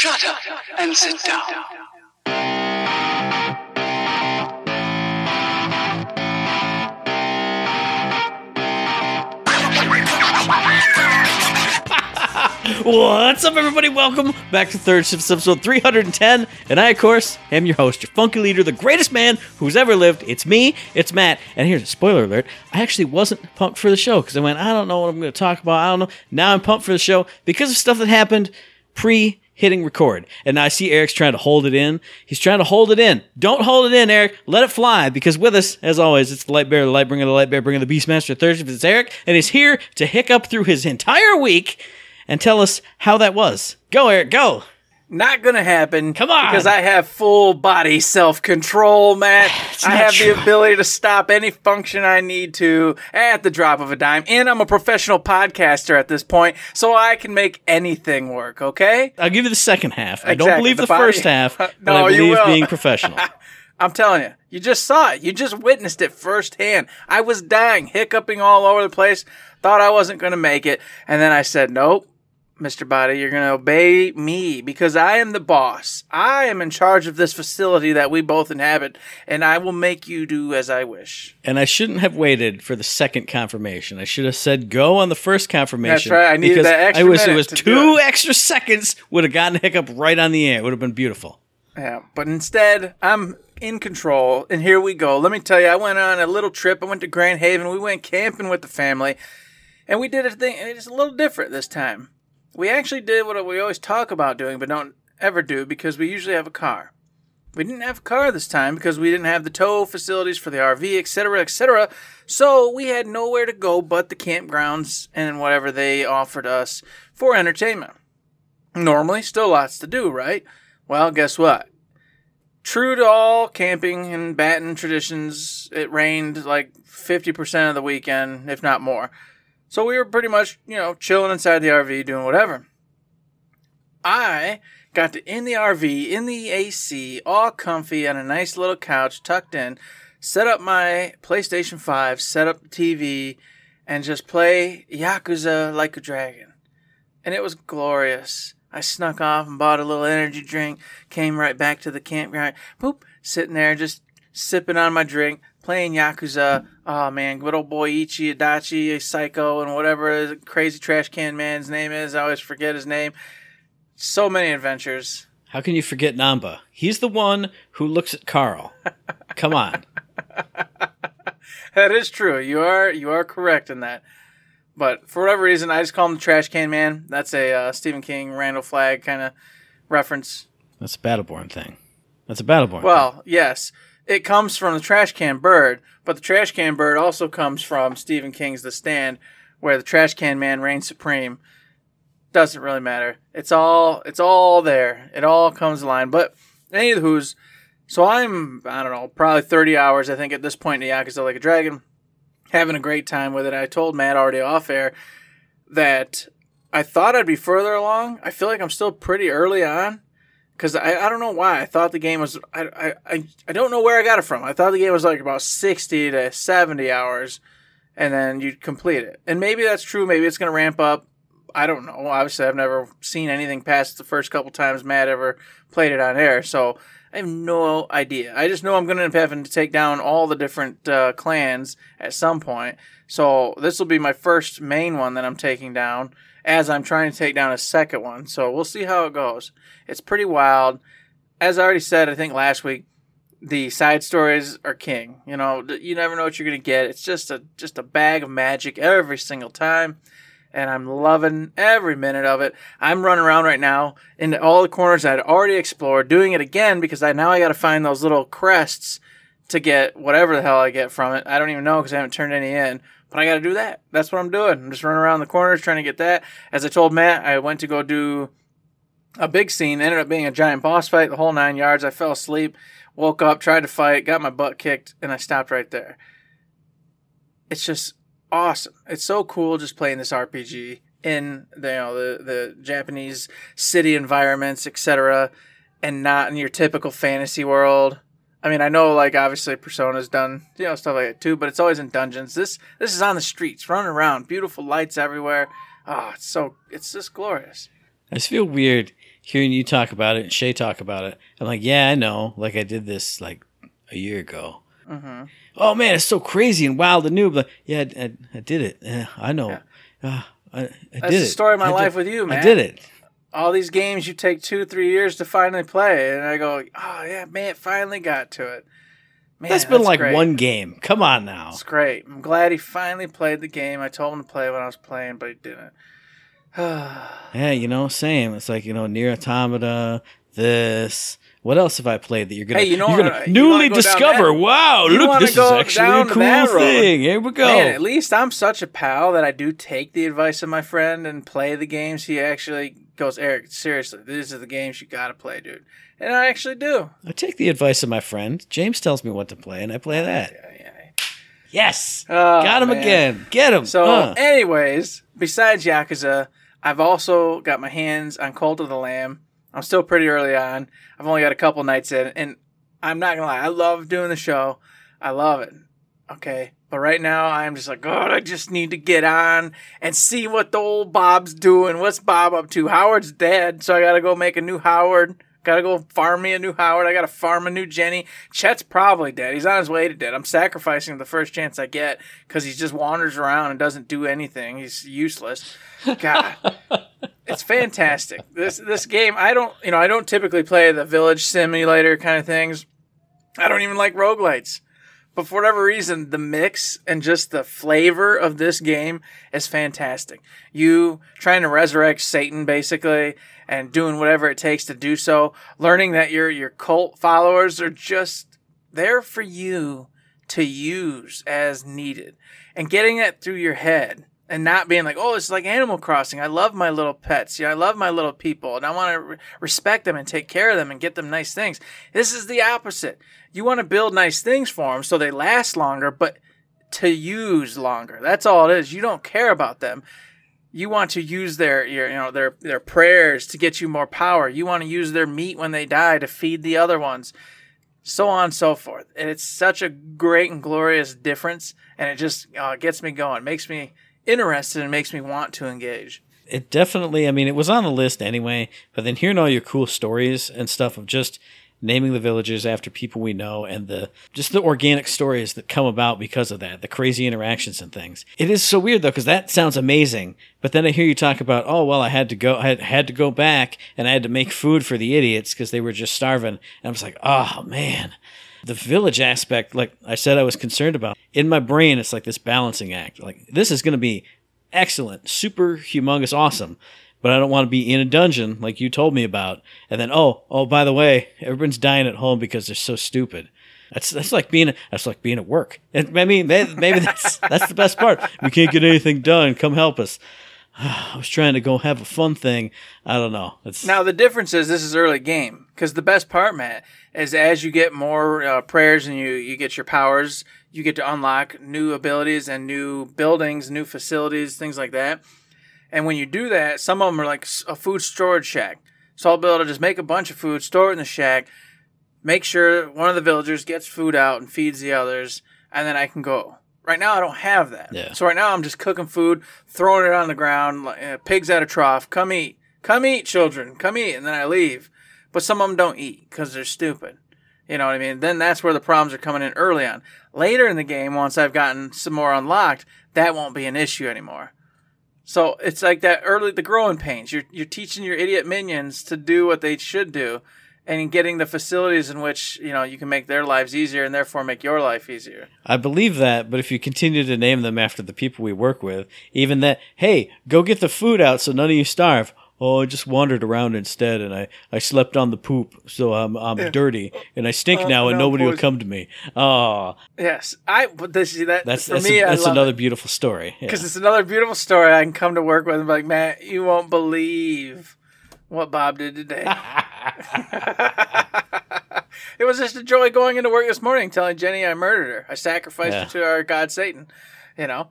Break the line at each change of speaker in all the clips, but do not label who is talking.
Shut up and sit down.
What's up, everybody? Welcome back to Third Shift episode 310. And I, of course, am your host, your funky leader, the greatest man who's ever lived. It's me, it's Matt. And here's a spoiler alert I actually wasn't pumped for the show because I went, I don't know what I'm going to talk about. I don't know. Now I'm pumped for the show because of stuff that happened pre hitting record. And I see Eric's trying to hold it in. He's trying to hold it in. Don't hold it in, Eric. Let it fly because with us, as always, it's the light bearer, the light bringer, the light bearer, bringer, the Beastmaster Thursday. It's Eric, and he's here to hiccup through his entire week and tell us how that was. Go, Eric, go.
Not gonna happen.
Come on.
Because I have full body self control, Matt. I have
true.
the ability to stop any function I need to at the drop of a dime. And I'm a professional podcaster at this point, so I can make anything work, okay?
I'll give you the second half. I don't believe
the
the, first half, but
No,
I
you
believe
will.
being professional.
I'm telling you, you just saw it. You just witnessed it firsthand. I was dying, hiccuping all over the place, thought I wasn't gonna make it, and then I said, Nope. Mr. Body, you're going to obey me because I am the boss. I am in charge of this facility that we both inhabit, and I will make you do as I wish.
and I shouldn't have waited for the second confirmation. I should have said go on the first confirmation.
That's right. I needed
because
that extra
I wish it was two
it.
extra seconds would have gotten a hiccup right on the air. It would have been beautiful.
Yeah, but instead, I'm in control, and here we go. Let me tell you, I went on a little trip. I went to Grand Haven. We went camping with the family, and we did a thing. and It's a little different this time. We actually did what we always talk about doing, but don't ever do because we usually have a car. We didn't have a car this time because we didn't have the tow facilities for the RV, etc., etc. So we had nowhere to go but the campgrounds and whatever they offered us for entertainment. Normally, still lots to do, right? Well, guess what? True to all camping and batten traditions, it rained like 50% of the weekend, if not more. So we were pretty much, you know, chilling inside the RV doing whatever. I got to in the RV, in the AC, all comfy on a nice little couch tucked in, set up my PlayStation 5, set up the TV, and just play Yakuza like a dragon. And it was glorious. I snuck off and bought a little energy drink, came right back to the campground, poop, sitting there just sipping on my drink, playing Yakuza. Oh man, good old boy Ichi Adachi, a Psycho, and whatever crazy trash can man's name is. I always forget his name. So many adventures.
How can you forget Nanba? He's the one who looks at Carl. Come on.
That is true. You are you are correct in that. But for whatever reason, I just call him the Trash Can Man. That's a uh, Stephen King, Randall Flagg kind of reference.
That's a Battleborn thing. That's a Battleborn. thing.
Well, yes, it comes from the trash can bird, but the trash can bird also comes from Stephen King's The Stand, where the trash can man reigns supreme. Doesn't really matter. It's all it's all there. It all comes line. But any who's so I'm I don't know probably 30 hours I think at this point in Yakuza Like a Dragon, having a great time with it. I told Matt already off air that I thought I'd be further along. I feel like I'm still pretty early on because I, I don't know why I thought the game was I, I, I, don't know where I got it from. I thought the game was like about sixty to seventy hours, and then you'd complete it. And maybe that's true. Maybe it's gonna ramp up. I don't know. Obviously, I've never seen anything past the first couple times Matt ever played it on air, so I have no idea. I just know I'm gonna end up having to take down all the different uh, clans at some point. So this will be my first main one that I'm taking down as I'm trying to take down a second one. So we'll see how it goes. It's pretty wild. As I already said, I think last week, the side stories are king. You know, you never know what you're gonna get. It's just a just a bag of magic every single time, and I'm loving every minute of it. I'm running around right now in all the corners I'd already explored, doing it again because I now I got to find those little crests to get whatever the hell I get from it. I don't even know because I haven't turned any in. But I got to do that. That's what I'm doing. I'm just running around the corners trying to get that. As I told Matt, I went to go do a big scene. Ended up being a giant boss fight, the whole nine yards. I fell asleep, woke up, tried to fight, got my butt kicked, and I stopped right there. It's just awesome. It's so cool just playing this RPG in the you know the the Japanese city environments, etc., and not in your typical fantasy world. I mean, I know like obviously Persona's done you know stuff like that too, but it's always in dungeons. This this is on the streets, running around, beautiful lights everywhere. Oh, it's so it's just glorious.
I just feel weird hearing you talk about it and Shay talk about it, I'm like, yeah, I know. Like I did this like a year ago.
Mm-hmm.
Oh man, it's so crazy and wild and new. But yeah, I, I, I did it. Yeah, I know. Uh, I, I
That's
did
the story of my
I
life
did,
with you, man.
I did it.
All these games you take two, three years to finally play, and I go, oh yeah, man, finally got to it. Man,
that's been like
great.
one game. Come on now.
It's great. I'm glad he finally played the game. I told him to play when I was playing, but he didn't.
Yeah, you know, same. It's like you know, NieR: Automata. This. What else have I played that you're gonna?
Hey, you know
you're gonna
uh, you
newly
go
discover?
that-
wow,
you
look, this is actually a cool thing. Here we go.
Man, at least I'm such a pal that I do take the advice of my friend and play the games. He actually goes, Eric, seriously, these are the games you got to play, dude. And I actually do.
I take the advice of my friend. James tells me what to play, and I play that.
Yeah, yeah.
Yes,
Oh,
got him
man.
again. Get him.
So,
Huh.
anyways, besides Yakuza, I've also got my hands on Cult of the Lamb. I'm still pretty early on. I've only got a couple nights in, and I'm not gonna lie, I love doing the show. I love it. Okay. But right now, I'm just like, God, I just need to get on and see what the old Bob's doing. What's Bob up to? Howard's dead, so I gotta go make a new Howard. Gotta go farm me a new Howard. I gotta farm a new Jenny. Chet's probably dead. He's on his way to dead. I'm sacrificing the first chance I get because he just wanders around and doesn't do anything. He's useless. God, it's fantastic. This this game, I don't, you know, I don't typically play the village simulator kind of things. I don't even like roguelites. But for whatever reason, the mix and just the flavor of this game is fantastic. You trying to resurrect Satan basically and doing whatever it takes to do so, learning that your your cult followers are just there for you to use as needed. And getting that through your head and not being like, oh, it's like Animal Crossing. I love my little pets. Yeah, I love my little people, and I want to re- respect them and take care of them and get them nice things. This is the opposite. You want to build nice things for them so they last longer, but to use longer. That's all it is. You don't care about them. You want to use their, your, you know, their their prayers to get you more power. You want to use their meat when they die to feed the other ones so on and so forth. And it's such a great and glorious difference, and it just uh, gets me going, makes me interested, and makes me want to engage.
it definitely i mean it was on the list anyway but then hearing all your cool stories and stuff of just naming the villages after people we know and the just the organic stories that come about because of that the crazy interactions and things. It is so weird though because that sounds amazing but then i hear you talk about oh well i had to go i had, had to go back and i had to make food for the idiots because they were just starving. And i was like oh man the village aspect like i said i was concerned about in my brain it's like this balancing act like this is going to be excellent, super humongous, awesome. But I don't want to be in a dungeon like you told me about. And then, oh, oh, by the way, everyone's dying at home because they're so stupid. That's that's like being that's like being at work. And I mean, may- maybe that's that's the best part. We can't get anything done. Come help us. I was trying to go have a fun thing. I don't know. It's
Now the difference is this is early game because the best part, Matt, is as you get more uh, prayers and you you get your powers, you get to unlock new abilities and new buildings, new facilities, things like that. And when you do that, some of them are like a food storage shack. So I'll be able to just make a bunch of food, store it in the shack, make sure one of the villagers gets food out and feeds the others, and then I can go. Right now, I don't have that.
Yeah.
So right now, I'm just cooking food, throwing it on the ground, like, uh, pigs at a trough. Come eat, come eat, children, come eat, and then I leave. But some of them don't eat because they're stupid. You know what I mean? Then that's where the problems are coming in early on. Later in the game, once I've gotten some more unlocked, that won't be an issue anymore. So it's like that early the growing pains. You're you're teaching your idiot minions to do what they should do, and getting the facilities in which you know you can make their lives easier and therefore make your life easier.
I believe that, but if you continue to name them after the people we work with, even that, hey, go get the food out so none of you starve. Oh, I just wandered around instead, and I, I slept on the poop, so I'm I'm dirty, and I stink
Oh,
now, and
no,
nobody will come to me. Oh,
Yes, I. But this that
that's
for
that's,
me.
a- that's another beautiful story. Yeah.
because it's another beautiful story. I can come to work with and be like, man, you won't believe what Bob did today. it was just a joy going into work this morning, telling Jenny I murdered her. I sacrificed
Yeah.
her to our god Satan. You know,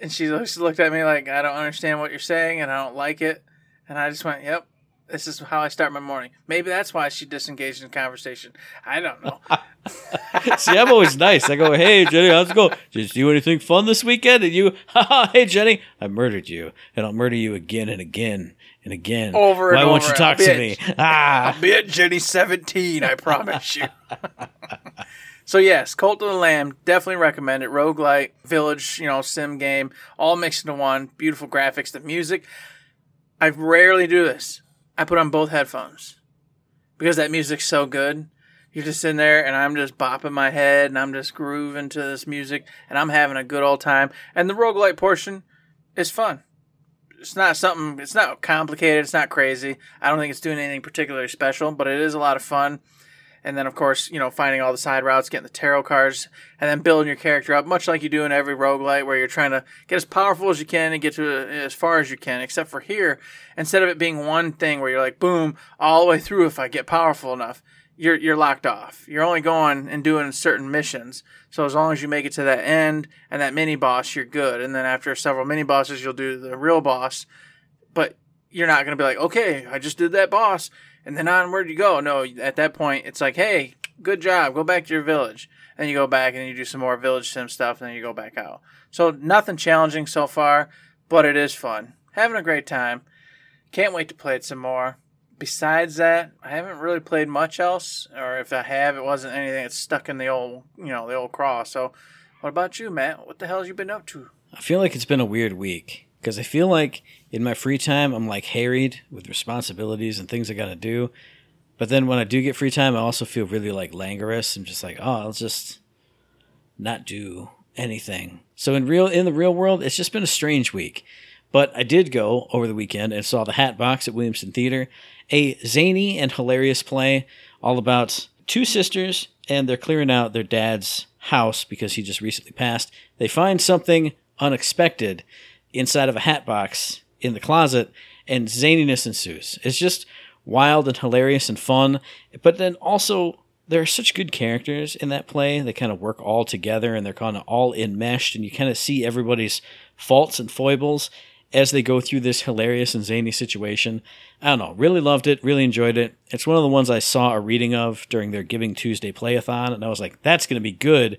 and she looked at me like, I don't understand what you're saying, and I don't like it. And I just went, yep. This is how I start my morning. Maybe that's why she disengaged in conversation. I don't know.
See, I'm always nice. I go, hey, Jenny, how's it going? Did you do anything fun this weekend? And you, hey, Jenny, I murdered you, and I'll murder you again and again and again.
Over and
Why won't
over,
you talk to me? Ah,
I'll be at Jenny 17, I promise you. so, yes, Cult of the Lamb, definitely recommend it. Roguelike, Village, you know, sim game, all mixed into one. Beautiful graphics, the music. I rarely do this. I put on both headphones because that music's so good. You're just sitting there and I'm just bopping my head and I'm just grooving to this music and I'm having a good old time. And the roguelike portion is fun it's not something it's not complicated it's not crazy. I don't think it's doing anything particularly special but it is a lot of fun. And then of course you know finding all the side routes getting the tarot cards and then building your character up much like you do in every roguelite where you're trying to get as powerful as you can and get to as far as you can except for here instead of it being one thing where you're like boom all the way through if i get powerful enough you're you're locked off. You're only going and doing certain missions. So as long as you make it to that end and that mini boss, you're good. And then after several mini bosses, you'll do the real boss. But you're not going to be like, okay, I just did that boss, and then on where'd you go? No, at that point, it's like, hey, good job, go back to your village. And you go back and you do some more village sim stuff, and then you go back out. So nothing challenging so far, but it is fun. Having a great time. Can't wait to play it some more besides that, I haven't really played much else, or if I have, it wasn't anything that's stuck in the old, you know, the old cross. So, what about you, Matt? What the hell have you been up to?
I feel like it's been a weird week because I feel like in my free time I'm like harried with responsibilities and things I got to do. But then when I do get free time, I also feel really like languorous and just like, oh, I'll just not do anything. So in real in the real world, it's just been a strange week. But I did go over the weekend and saw the Hat Box at Williamson Theater, a zany and hilarious play all about two sisters and they're clearing out their dad's house because he just recently passed. They find something unexpected inside of a hat box in the closet and zaniness ensues. It's just wild and hilarious and fun, but then also there are such good characters in that play. They kind of work all together and they're kind of all enmeshed and you kind of see everybody's faults and foibles as they go through this hilarious and zany situation. I don't know, really loved it, really enjoyed it. It's one of the ones I saw a reading of during their Giving Tuesday playathon, and I was like, that's going to be good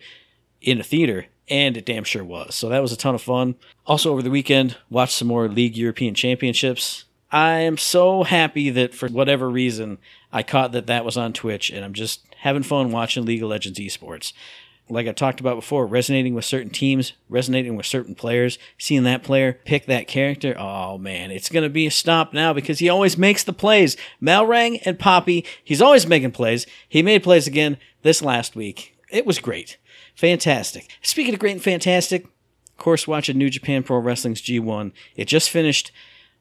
in a theater. And it damn sure was. So that was a ton of fun. Also, over the weekend, watched some more League European Championships. I am so happy that for whatever reason, I caught that that was on Twitch, and I'm just having fun watching League of Legends esports like I talked about before, resonating with certain teams, resonating with certain players, seeing that player pick that character. Oh man, it's gonna be a stop now because he always makes the plays. Malrang and Poppy, he's always making plays. He made plays again this last week. It was great. Fantastic. Speaking of great and fantastic, of course, watching New Japan Pro Wrestling's G1. It just finished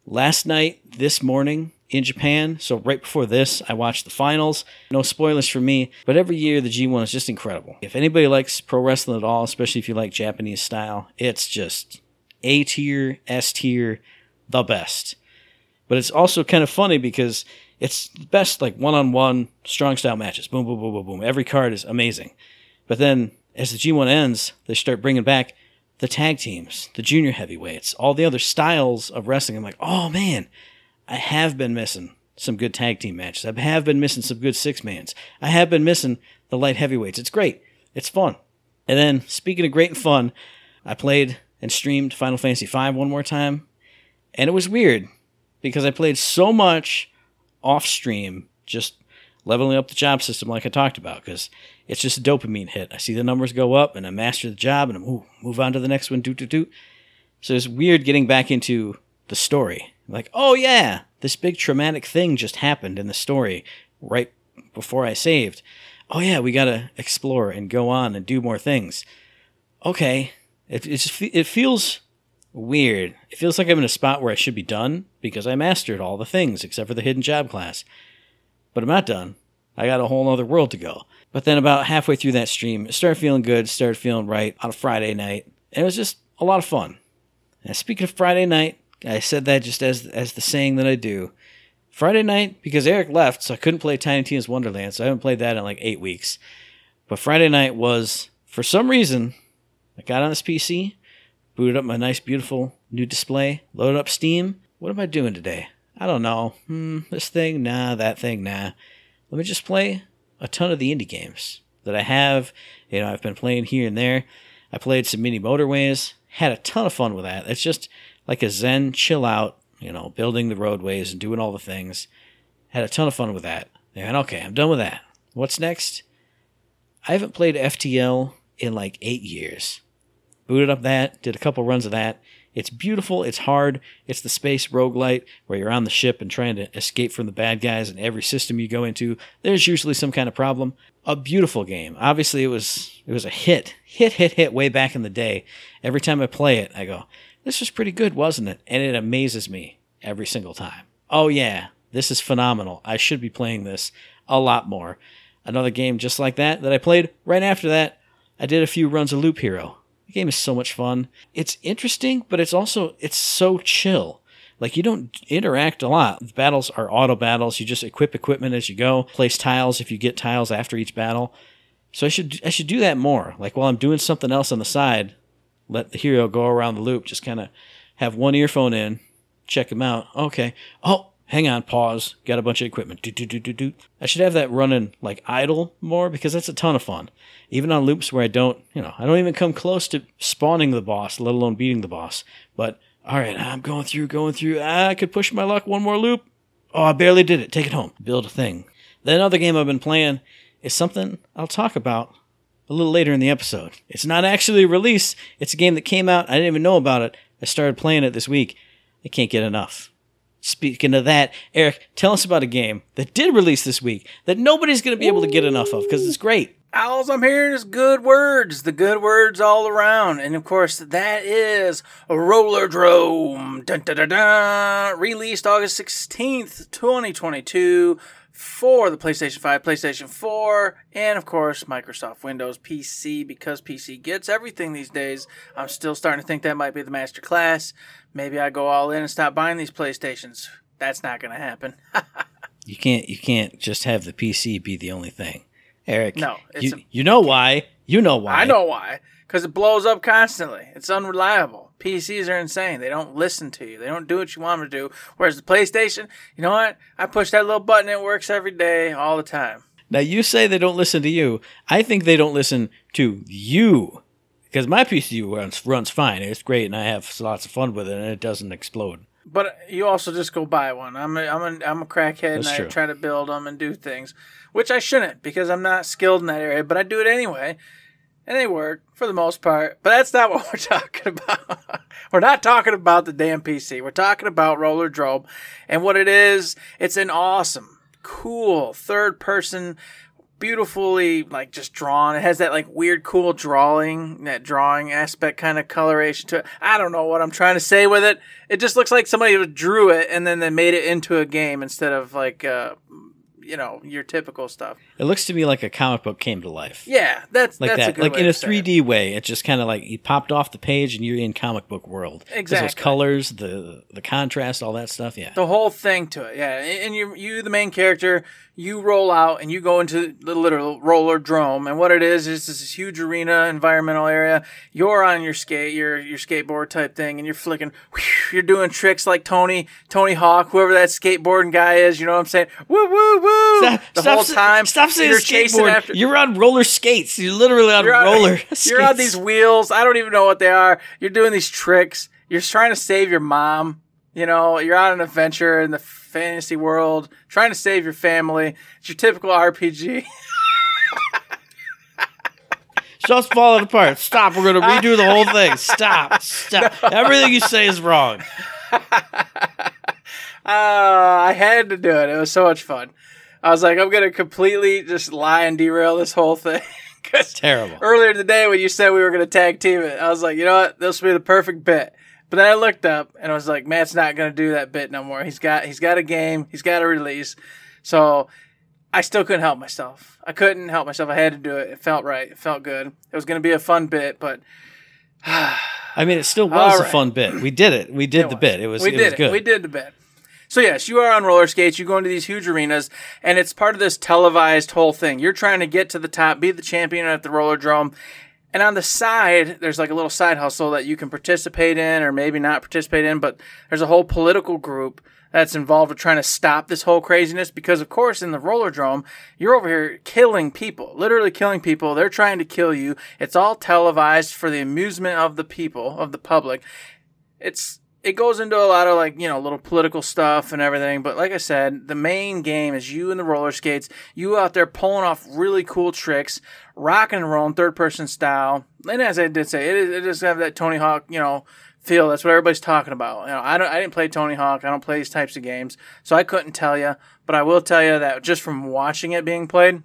last night, this morning in Japan. So right before this, I watched the finals. No spoilers for me, but every year the G1 is just incredible. If anybody likes pro wrestling at all, especially if you like Japanese style, it's just A tier, S tier, the best. But it's also kind of funny because it's the best like one-on-one strong style matches. Boom, boom, boom, boom, boom. Every card is amazing. But then as the G1 ends, they start bringing back the tag teams, the junior heavyweights, all the other styles of wrestling. I'm like, oh man, I have been missing some good tag team matches. I have been missing some good six mans. I have been missing the light heavyweights. It's great. It's fun. And then, speaking of great and fun, I played and streamed Final Fantasy V one more time. And it was weird because I played so much off stream, just leveling up the job system like I talked about, because it's just a dopamine hit. I see the numbers go up and I master the job and I move, on to the next one, doot, doot, doot. So it's weird getting back into the story like, oh yeah, this big traumatic thing just happened in the story right before I saved. Oh yeah, we gotta explore and go on and do more things. Okay, it it, it feels weird. It feels like I'm in a spot where I should be done because I mastered all the things except for the hidden job class. But I'm not done. I got a whole other world to go. But then about halfway through that stream, it started feeling good, started feeling right on a Friday night. And it was just a lot of fun. And speaking of Friday night, I said that just as as the saying that I do. Friday night, because Eric left, so I couldn't play Tiny Tina's Wonderland, so I haven't played that in like eight weeks. But Friday night was, for some reason, I got on this PC, booted up my nice, beautiful new display, loaded up Steam. What am I doing today? I don't know. Hmm, this thing, nah, that thing, nah. Let me just play a ton of the indie games that I have. You know, I've been playing here and there. I played some mini motorways, had a ton of fun with that. It's just like a zen chill out you know, building the roadways and doing all the things. Had a ton of fun with that. And okay, I'm done with that. What's next? I haven't played FTL in like eight years. Booted up that, did a couple runs of that. It's beautiful, it's hard, it's the space roguelite where you're on the ship and trying to escape from the bad guys, and every system you go into, there's usually some kind of problem. A beautiful game. Obviously it was it was a hit. Hit, hit, hit way back in the day. Every time I play it, I go, This was pretty good, wasn't it? And it amazes me every single time. Oh yeah, this is phenomenal. I should be playing this a lot more. Another game just like that that I played right after that, I did a few runs of Loop Hero. The game is so much fun. It's interesting, but it's also it's so chill. Like you don't interact a lot. The battles are auto battles. You just equip equipment as you go. Place tiles if you get tiles after each battle. So I should I should do that more. Like while I'm doing something else on the side, let the hero go around the loop. Just kind of have one earphone in, check him out. Okay. Oh, hang on, pause. Got a bunch of equipment. Do, do, do, do, do. I should have that running like idle more because that's a ton of fun. Even on loops where I don't, you know, I don't even come close to spawning the boss, let alone beating the boss. But all right, I'm going through, going through. I could push my luck one more loop. Oh, I barely did it. Take it home. Build a thing. The another game I've been playing is something I'll talk about a little later in the episode. It's not actually a release. It's a game that came out. I didn't even know about it. I started playing it this week. I can't get enough. Speaking of that, Eric, tell us about a game that did release this week that nobody's going to be able to get enough of because it's great.
All I'm hearing is good words, the good words all around. And of course, that is Rollerdrome. Dun, dun, dun. Released August 16th, 2022 for the PlayStation 5, PlayStation 4, and of course Microsoft Windows PC because PC gets everything these days. I'm still starting to think that might be the master class. Maybe I go all in and stop buying these PlayStations. That's not going to happen.
You can't you can't just have the PC be the only thing. Eric,
No, it's
you,
a-
you know why? You know why?
I know why. Because it blows up constantly. It's unreliable. PCs are insane. They don't listen to you. They don't do what you want them to do. Whereas the PlayStation, you know what? I push that little button. It works every day, all the time.
Now you say they don't listen to you. I think they don't listen to you because my PC runs runs fine. It's great, and I have lots of fun with it, and it doesn't explode.
But you also just go buy one. I'm a, I'm a, I'm a crackhead
That's
and
true.
I try to build them and do things, which I shouldn't because I'm not skilled in that area, but I do it anyway. And they work for the most part. But that's not what we're talking about. we're not talking about the damn PC. We're talking about Rollerdrome. And what it is, it's an awesome, cool third person beautifully like just drawn. It has that like weird cool drawing, that drawing aspect kind of coloration to it. I don't know what I'm trying to say with it. It just looks like somebody drew it and then they made it into a game instead of like uh you know, your typical stuff.
It looks to me like a comic book came to life.
Yeah, that's
Like
that's a
that,
good
like
way
in a 3D way. It just kind of like you popped off the page and you're in comic book world. 'Cause Those colors, the the contrast, all that stuff. Yeah,
the whole thing to it. Yeah, and you you the main character, you roll out and you go into the literal roller drome, and what it is is this huge arena, environmental area. You're on your skate, your your skateboard type thing, and you're flicking. You're doing tricks like Tony Tony Hawk, whoever that skateboarding guy is. You know what I'm saying? Woo woo woo!
Stop,
the
stop
whole time,
Stop saying
you're chasing
skateboard.
after.
You're on roller skates. You're literally on
You're on,
roller. skates.
you're on these wheels. I don't even know what they are. You're doing these tricks. You're trying to save your mom. You know, you're on an adventure in the fantasy world, trying to save your family. It's your typical RPG.
Just falling apart. Stop. We're gonna redo the whole thing. Stop. Stop. Everything you say is wrong.
Uh, I had to do it. It was so much fun. I was like, I'm gonna completely just lie and derail this whole thing. 'Cause
Terrible.
earlier today when you said we were gonna tag team it, I was like, you know what, this will be the perfect bit. But then I looked up and I was like, Matt's not gonna do that bit no more. He's got he's got a game, he's got a release. So I still couldn't help myself. I couldn't help myself. I had to do it. It felt right. It felt good. It was gonna be a fun bit, but
I mean, it still was
All
a fun bit. We did it. We did
It
the
was.
bit. It was.
we
it
did
was good.
it. We did the bit. So yes, you are on roller skates. You go into these huge arenas, and it's part of this televised whole thing. You're trying to get to the top, be the champion at the roller drome, and on the side, there's like a little side hustle that you can participate in, or maybe not participate in. But there's a whole political group that's involved with trying to stop this whole craziness. Because of course, in the roller drome, you're over here killing people, literally killing people. They're trying to kill you. It's all televised for the amusement of the people, of the public it's it goes into a lot of like you know little political stuff and everything but like i said the main game is you and the roller skates you out there pulling off really cool tricks rocking and rolling third person style. And as i did say it does have that tony hawk you know feel. That's what everybody's talking about. You know i don't i didn't play tony hawk. I don't play these types of games so i couldn't tell you but i will tell you that just from watching it being played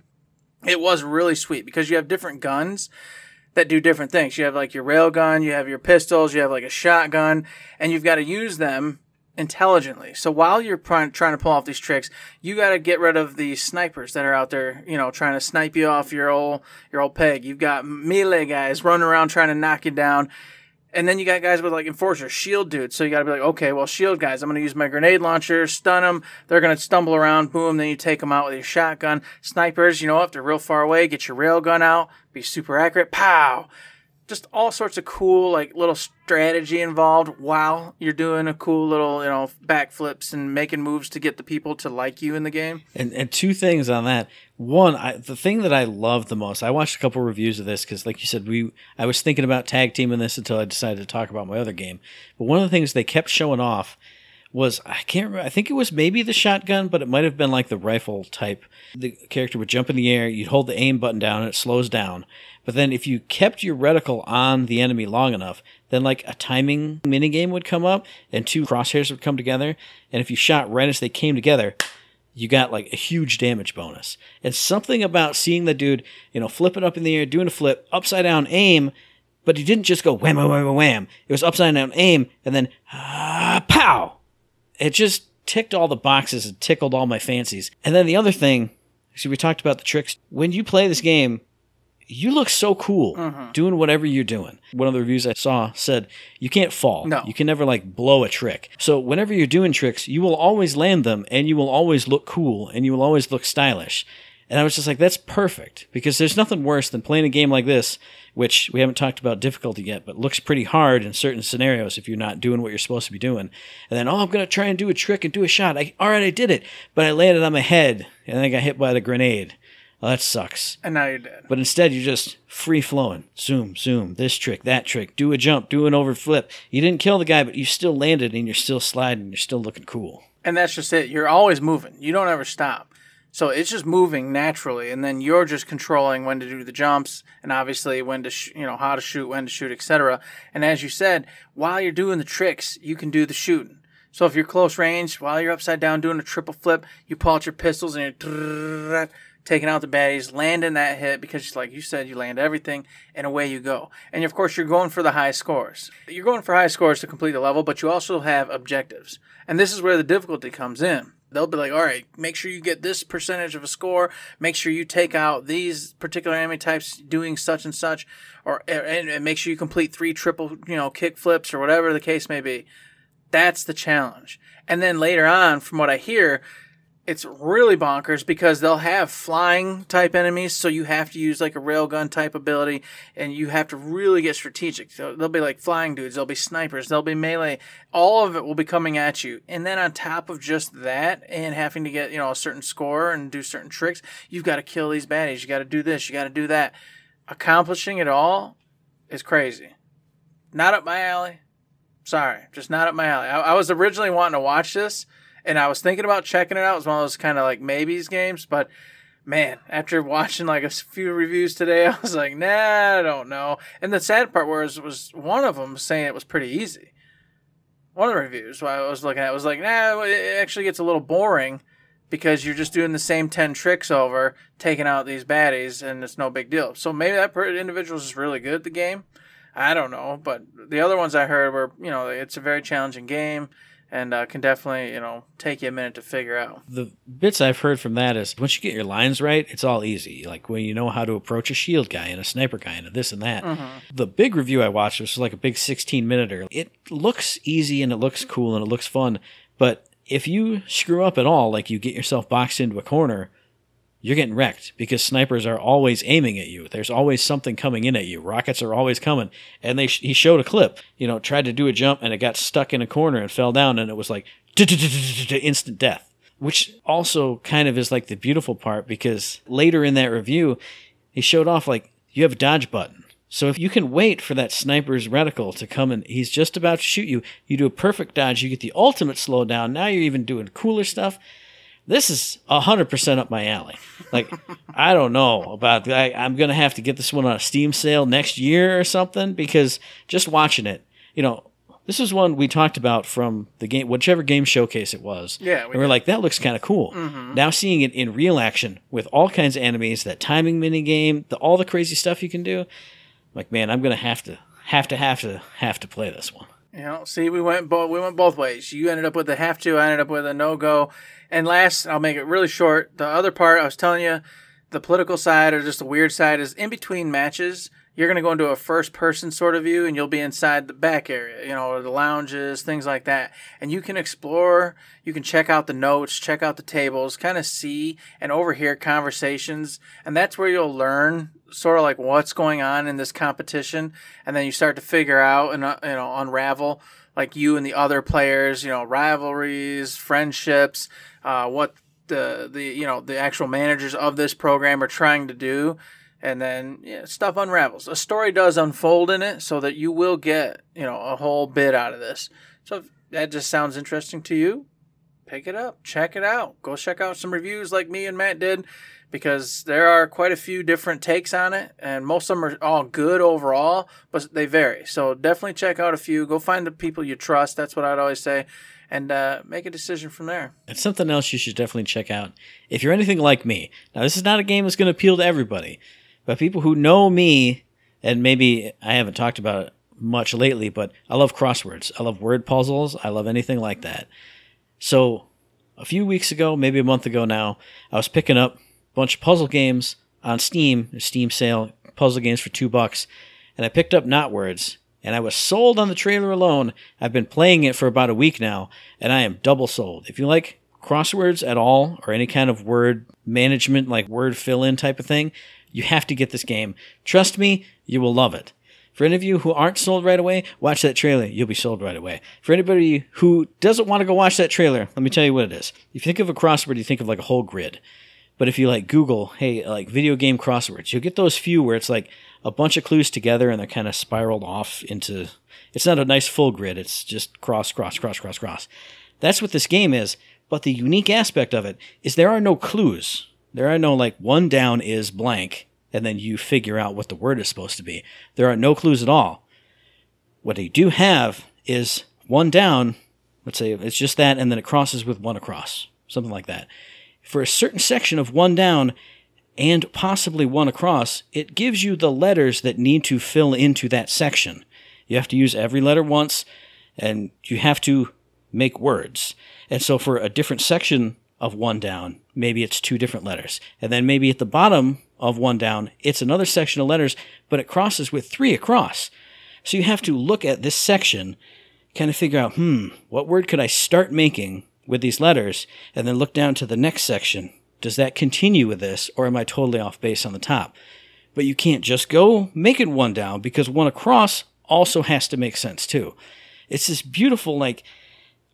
it was really sweet because you have different guns that do different things. You have like your rail gun, you have your pistols, you have like a shotgun, and you've got to use them intelligently. So while you're trying to pull off these tricks, you got to get rid of the snipers that are out there, you know, trying to snipe you off your old your old peg. You've got melee guys running around trying to knock you down. And then you got guys with like enforcer, shield dudes. So you got to be like, okay, well, shield guys, I'm going to use my grenade launcher, stun them. They're going to stumble around, boom. Then you take them out with your shotgun. Snipers, you know, if they're real far away, get your rail gun out, be super accurate, pow just all sorts of cool like little strategy involved while you're doing a cool little you know backflips and making moves to get the people to like you in the game.
And and two things on that. One, I, the thing that I love the most. I watched a couple reviews of this because, like you said, we I was thinking about tag teaming this until I decided to talk about my other game. But one of the things they kept showing off was I can't remember. I think it was maybe the shotgun, but it might have been like the rifle type. The character would jump in the air, you'd hold the aim button down, and it slows down. But then if you kept your reticle on the enemy long enough, then like a timing minigame would come up, and two crosshairs would come together. And if you shot right as they came together, you got like a huge damage bonus. And something about seeing the dude, you know, flipping up in the air, doing a flip, upside down aim, but he didn't just go wham, wham, wham, wham. It was upside down aim, and then ah, pow it just ticked all the boxes and tickled all my fancies. And then the other thing, see, we talked about the tricks. When you play this game, you look so cool
Mm-hmm.
doing whatever you're doing. One of the reviews I saw said you can't fall.
No.
You can never like blow a trick. So whenever you're doing tricks, you will always land them and you will always look cool and you will always look stylish. And I was just like, that's perfect because there's nothing worse than playing a game like this, which we haven't talked about difficulty yet, but looks pretty hard in certain scenarios if you're not doing what you're supposed to be doing. And then, oh, I'm going to try and do a trick and do a shot. I, all right, I did it, but I landed on my head and then I got hit by the grenade. Well, that sucks.
And now you're dead.
But instead, you're just free flowing. Zoom, zoom, this trick, that trick, do a jump, do an overflip. You didn't kill the guy, but you still landed and you're still sliding. You're still looking cool.
And that's just it. You're always moving. You don't ever stop. So it's just moving naturally, and then you're just controlling when to do the jumps, and obviously when to, sh- you know, how to shoot, when to shoot, etc. And as you said, while you're doing the tricks, you can do the shooting. So if you're close range, while you're upside down doing a triple flip, you pull out your pistols and you're taking out the baddies, landing that hit because, like you said, you land everything, and away you go. And of course, you're going for the high scores. You're going for high scores to complete the level, but you also have objectives, and this is where the difficulty comes in they'll be like, all right, make sure you get this percentage of a score. Make sure you take out these particular enemy types doing such and such, or and, and make sure you complete three triple, you know, kick flips or whatever the case may be. That's the challenge. And then later on, from what I hear, it's really bonkers because they'll have flying type enemies, so you have to use like a railgun type ability, and you have to really get strategic. So they'll be like flying dudes, they'll be snipers, they'll be melee. All of it will be coming at you, and then on top of just that, and having to get you know a certain score and do certain tricks, you've got to kill these baddies. You got to do this, you got to do that. Accomplishing it all is crazy. Not up my alley. Sorry, just not up my alley. I, I was originally wanting to watch this and I was thinking about checking it out. It was one of those kind of like maybes games, but man, after watching like a few reviews today, I was like, nah, I don't know. And the sad part was was one of them saying it was pretty easy. One of the reviews I was looking at was like, nah, it actually gets a little boring because you're just doing the same 10 tricks over, taking out these baddies, and it's no big deal. So maybe that individual is really good at the game. I don't know, but the other ones I heard were, you know, it's a very challenging game and uh, can definitely you know take you a minute to figure out.
The bits I've heard from that is once you get your lines right, it's all easy. Like when you know how to approach a shield guy and a sniper guy and a this and that. The big review I watched was like a big 16 minute. It looks easy and it looks cool and it looks fun, but if you screw up at all, like you get yourself boxed into a corner, you're getting wrecked because snipers are always aiming at you. There's always something coming in at you. Rockets are always coming. And they he showed a clip, you know, tried to do a jump and it got stuck in a corner and fell down and it was like instant death. Which also kind of is like the beautiful part because later in that review, he showed off like you have a dodge button. So if you can wait for that sniper's reticle to come and he's just about to shoot you, you do a perfect dodge, you get the ultimate slowdown. Now you're even doing cooler stuff. This is hundred percent up my alley. Like I don't know about. I, I'm gonna have to get this one on a Steam sale next year or something because just watching it, you know, this is one we talked about from the game, whichever game showcase it was.
Yeah, we
and we're
did.
like, that looks kind of cool. Mm-hmm. Now seeing it in real action with all kinds of enemies, that timing mini game, the, all the crazy stuff you can do, like man, I'm gonna have to, have to, have to, have to play this one.
You know, see, we went both we went both ways. You ended up with a have to. I ended up with a no go. And last, I'll make it really short. The other part, I was telling you, the political side or just the weird side is in between matches. You're going to go into a first person sort of view and you'll be inside the back area, you know, or the lounges, things like that. And you can explore, you can check out the notes, check out the tables, kind of see and overhear conversations. And that's where you'll learn sort of like what's going on in this competition. And then you start to figure out and, uh, you know, unravel like you and the other players, you know, rivalries, friendships, uh, what the, the, you know, the actual managers of this program are trying to do and then yeah, stuff unravels. A story does unfold in it, so that you will get you know a whole bit out of this. So if that just sounds interesting to you, pick it up, check it out, go check out some reviews like me and Matt did, because there are quite a few different takes on it, and most of them are all good overall, but they vary. So definitely check out a few. Go find the people you trust. That's what I'd always say. And uh, make a decision from there.
It's something else you should definitely check out if you're anything like me. Now, this is not a game that's going to appeal to everybody, but people who know me, and maybe I haven't talked about it much lately, but I love crosswords. I love word puzzles. I love anything like that. So, a few weeks ago, maybe a month ago now, I was picking up bunch of puzzle games on Steam, Steam sale, puzzle games for two bucks, and I picked up Knotwords, and I was sold on the trailer alone. I've been playing it for about a week now, and I am double sold. If you like crosswords at all, or any kind of word management, like word fill in type of thing, you have to get this game. Trust me, you will love it. For any of you who aren't sold right away, watch that trailer. You'll be sold right away. For anybody who doesn't want to go watch that trailer, let me tell you what it is. If you think of a crossword, you think of like a whole grid. But if you like Google, hey, like video game crosswords, you'll get those few where it's like a bunch of clues together and they're kind of spiraled off into. It's not a nice full grid. It's just cross, cross, cross, cross, cross. That's what this game is. But the unique aspect of it is there are no clues. There are no like one down is blank, and then you figure out what the word is supposed to be. There are no clues at all. What you do have is one down. Let's say it's just that, and then it crosses with one across, something like that. For a certain section of one down and possibly one across, it gives you the letters that need to fill into that section. You have to use every letter once, and you have to make words. And so for a different section of one down, maybe it's two different letters. And then maybe at the bottom of one down, it's another section of letters, but it crosses with three across. So you have to look at this section, kind of figure out, hmm, what word could I start making with these letters? And then look down to the next section. Does that continue with this, or am I totally off base on the top? But you can't just go make it one down because one across also has to make sense too. It's this beautiful, like,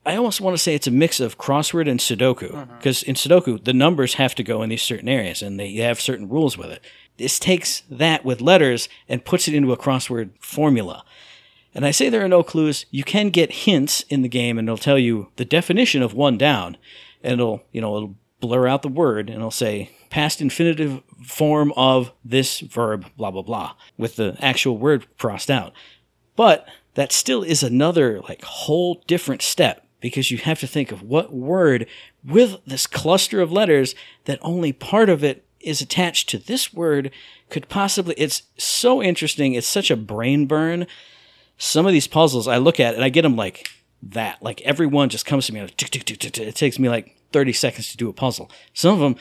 I almost want to say it's a mix of crossword and Sudoku uh-huh. because in Sudoku the numbers have to go in these certain areas and they have certain rules with it. This takes that with letters and puts it into a crossword formula. And I say there are no clues. You can get hints in the game and it'll tell you the definition of one down and it'll, you know, it'll blur out the word and it'll say past infinitive form of this verb blah blah blah with the actual word crossed out. But that still is another like whole different step because you have to think of what word with this cluster of letters that only part of it is attached to this word could possibly it's so interesting it's such a brain burn some of these puzzles i look at and i get them like that. Like every one just comes to me it takes me like 30 seconds to do a puzzle. Some of them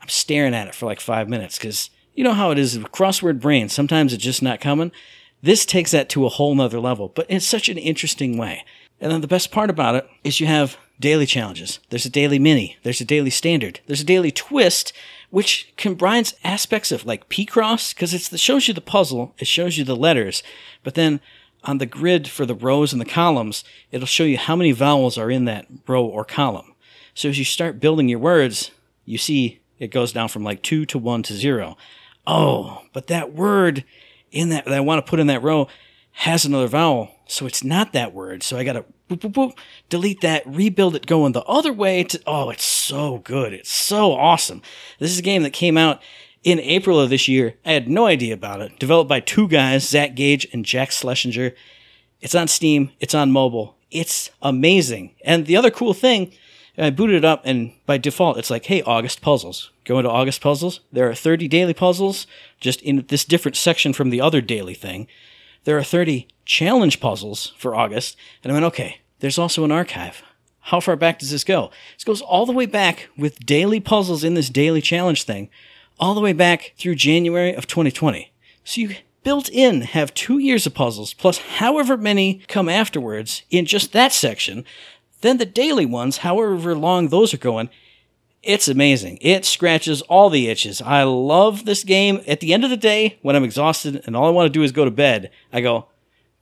i'm staring at it for like five minutes because you know how it is with crossword brain sometimes it's just not coming. This takes that to a whole nother level but in such an interesting way. And then the best part about it is you have daily challenges. There's a daily mini. There's a daily standard. There's a daily twist, which combines aspects of like Picross, because it shows you the puzzle, it shows you the letters, but then on the grid for the rows and the columns, it'll show you how many vowels are in that row or column. So as you start building your words, you see it goes down from like two to one to zero. Oh, but that word in that that I want to put in that row has another vowel, so it's not that word. So I gotta boop, boop, boop, delete that, rebuild it going the other way. To oh, it's so good. It's so awesome. This is a game that came out in April of this year. I had no idea about it. Developed by two guys, Zach Gage and Jack Schlesinger. It's on Steam. It's on mobile. It's amazing. And the other cool thing, I booted it up, and by default, it's like, hey, August puzzles. Go into August puzzles. There are 30 daily puzzles, just in this different section from the other daily thing. There are 30 challenge puzzles for August. And I went, okay, there's also an archive. How far back does this go? This goes all the way back with daily puzzles in this daily challenge thing, all the way back through January of 2020. So you built in have two years of puzzles plus however many come afterwards in just that section. Then the daily ones, however long those are going, it's amazing. It scratches all the itches. I love this game. At the end of the day, when I'm exhausted and all I want to do is go to bed, I go,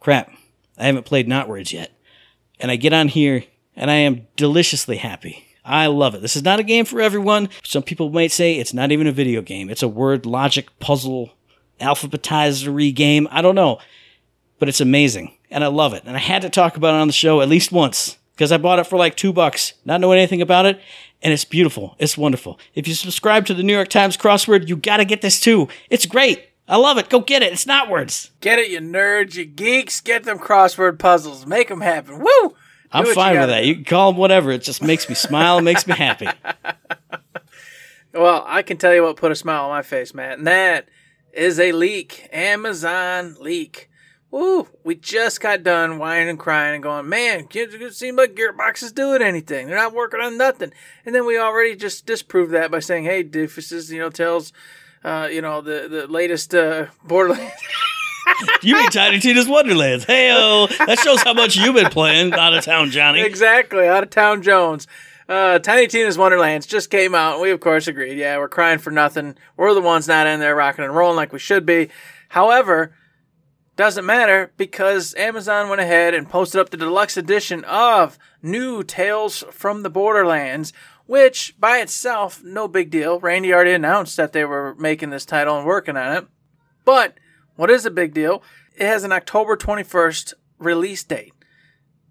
crap, I haven't played Knotwords yet. And I get on here and I am deliciously happy. I love it. This is not a game for everyone. Some people might say it's not even a video game. It's a word logic puzzle alphabetizery game. I don't know. But it's amazing. And I love it. And I had to talk about it on the show at least once because I bought it for like two bucks, not knowing anything about it. And it's beautiful. It's wonderful. If you subscribe to the New York Times crossword, you gotta get this too. It's great. I love it. Go get it. It's not words.
Get it, you nerds, you geeks. Get them crossword puzzles. Make them happen. Woo!
I'm fine with
gotta
that. You can call them whatever. It just makes me smile. It makes me happy.
Well, I can tell you what put a smile on my face, Matt, and that is a leak. Amazon leak. Woo! We just got done whining and crying and going, man, it it seems like Gearbox is doing anything. They're not working on nothing. And then we already just disproved that by saying, hey, Doofuses, you know, tells, uh, you know, the, the latest uh, Borderlands.
You mean Tiny Tina's Wonderlands? Hey, that shows how much you've been playing out of town, Johnny.
exactly, out of town Jones. Uh, Tiny Tina's Wonderlands just came out. We, of course, agreed. Yeah, we're crying for nothing. We're the ones not in there rocking and rolling like we should be. However, doesn't matter because Amazon went ahead and posted up the deluxe edition of New Tales from the Borderlands, which by itself, no big deal. Randy already announced that they were making this title and working on it. But what is a big deal? It has an October 21st release date.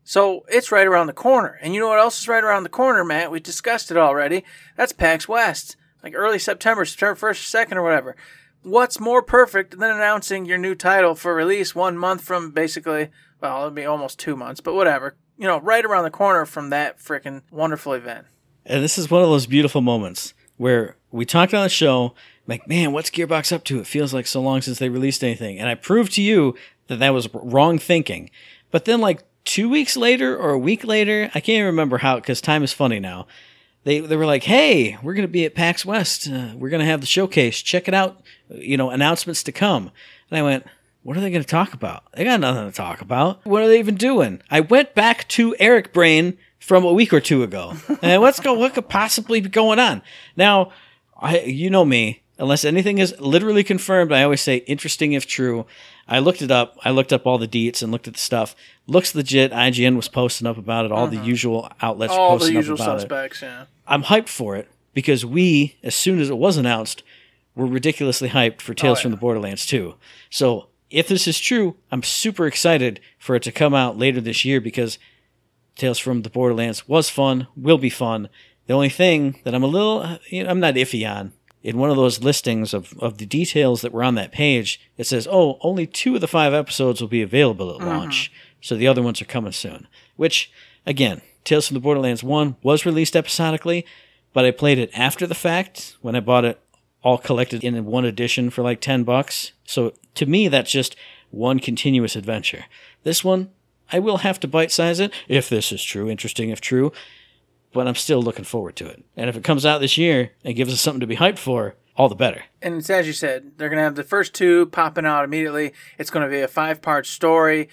So it's right around the corner. And you know what else is right around the corner, Matt? We discussed it already. That's PAX West. Like early September, September 1st, 2nd, or whatever. What's more perfect than announcing your new title for release one month from basically, well, it'd be almost two months, but whatever. You know, right around the corner from that freaking wonderful event.
And this is one of those beautiful moments where we talked on the show, like, man, what's Gearbox up to? It feels like so long since they released anything. And I proved to you that that was wrong thinking. But then, like, two weeks later or a week later, I can't even remember how, because time is funny now. They, they were like, hey, we're going to be at PAX West. Uh, we're going to have the showcase. Check it out. You know, announcements to come. And I went, what are they going to talk about? They got nothing to talk about. What are they even doing? I went back to Eric Brain from a week or two ago. and what's go? What could possibly be going on? Now, I you know me. Unless anything is literally confirmed, I always say interesting if true. I looked it up. I looked up all the deets and looked at the stuff. Looks legit. IGN was posting up about it. All the uh-huh. usual outlets
All the
posting
usual
up about it.
suspects, yeah.
I'm hyped for it because we, as soon as it was announced, were ridiculously hyped for Tales
Oh,
from the Borderlands 2. So if this is true, I'm super excited for it to come out later this year because Tales from the Borderlands was fun, will be fun. The only thing that I'm a little, you know, I'm not iffy on, in one of those listings of, of the details that were on that page, it says, oh, only two of the five episodes will be available at uh-huh. launch. So the other ones are coming soon. Which, again, Tales from the Borderlands 1 was released episodically, but I played it after the fact when I bought it all collected in one edition for like 10 bucks. So to me, that's just one continuous adventure. This one, I will have to bite size it if this is true, interesting if true, but I'm still looking forward to it. And if it comes out this year and gives us something to be hyped for, all the better.
and it's as you said, they're gonna have the first two popping out immediately. It's gonna be a five part story.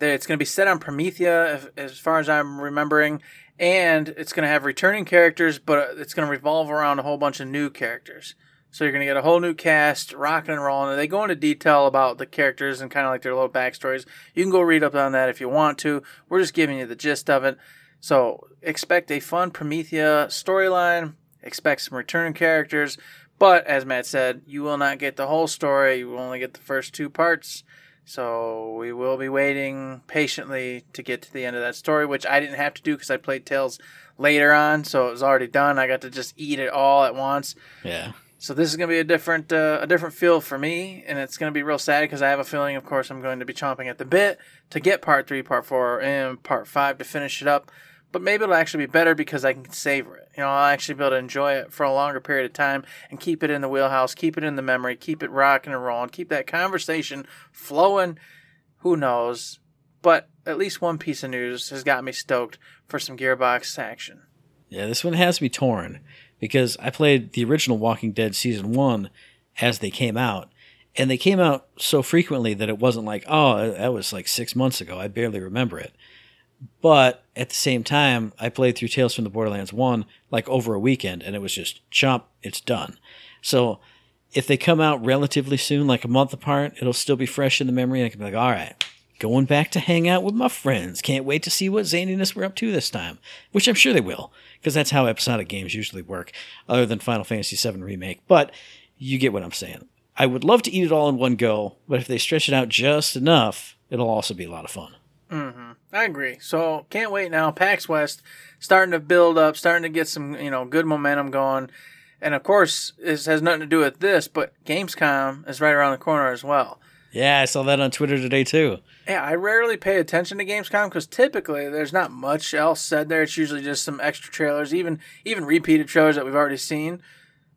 It's gonna be set on Promethea, as far as I'm remembering, and it's gonna have returning characters, but it's gonna revolve around a whole bunch of new characters. So you're gonna get a whole new cast, rocking and rolling. And they go into detail about the characters and kind of like their little backstories. You can go read up on that if you want to. We're just giving you the gist of it. So expect a fun Promethea storyline. Expect some returning characters, But as Matt said, you will not get the whole story. You will only get the first two parts. So we will be waiting patiently to get to the end of that story, which I didn't have to do because I played Tales later on, so it was already done. I got to just eat it all at once.
Yeah.
So this is gonna be a different uh, a different feel for me, and it's gonna be real sad because I have a feeling, of course, I'm going to be chomping at the bit to get part three, part four, and part five to finish it up. But maybe it'll actually be better because I can savor it. You know, I'll actually be able to enjoy it for a longer period of time and keep it in the wheelhouse, keep it in the memory, keep it rocking and rolling, keep that conversation flowing. Who knows? But at least one piece of news has got me stoked for some Gearbox action.
Yeah, this one has me torn because I played the original Walking Dead season one as they came out, and they came out so frequently that it wasn't like, oh, that was like six months ago. I barely remember it. But at the same time, I played through Tales from the Borderlands 1 like over a weekend, and it was just chomp, it's done. So if they come out relatively soon, like a month apart, it'll still be fresh in the memory, and I can be like, all right, going back to hang out with my friends. Can't wait to see what zaniness we're up to this time, which I'm sure they will, because that's how episodic games usually work, other than Final Fantasy VII Remake. But you get what I'm saying. I would love to eat it all in one go, but if they stretch it out just enough, it'll also be a lot of fun. Mm-hmm.
I agree. So can't wait now. PAX West starting to build up, starting to get some you know good momentum going, and of course this has nothing to do with this, but Gamescom is right around the corner as well.
Yeah, I saw that on Twitter today too.
Yeah, I rarely pay attention to Gamescom because typically there's not much else said there. It's usually just some extra trailers, even even repeated trailers that we've already seen.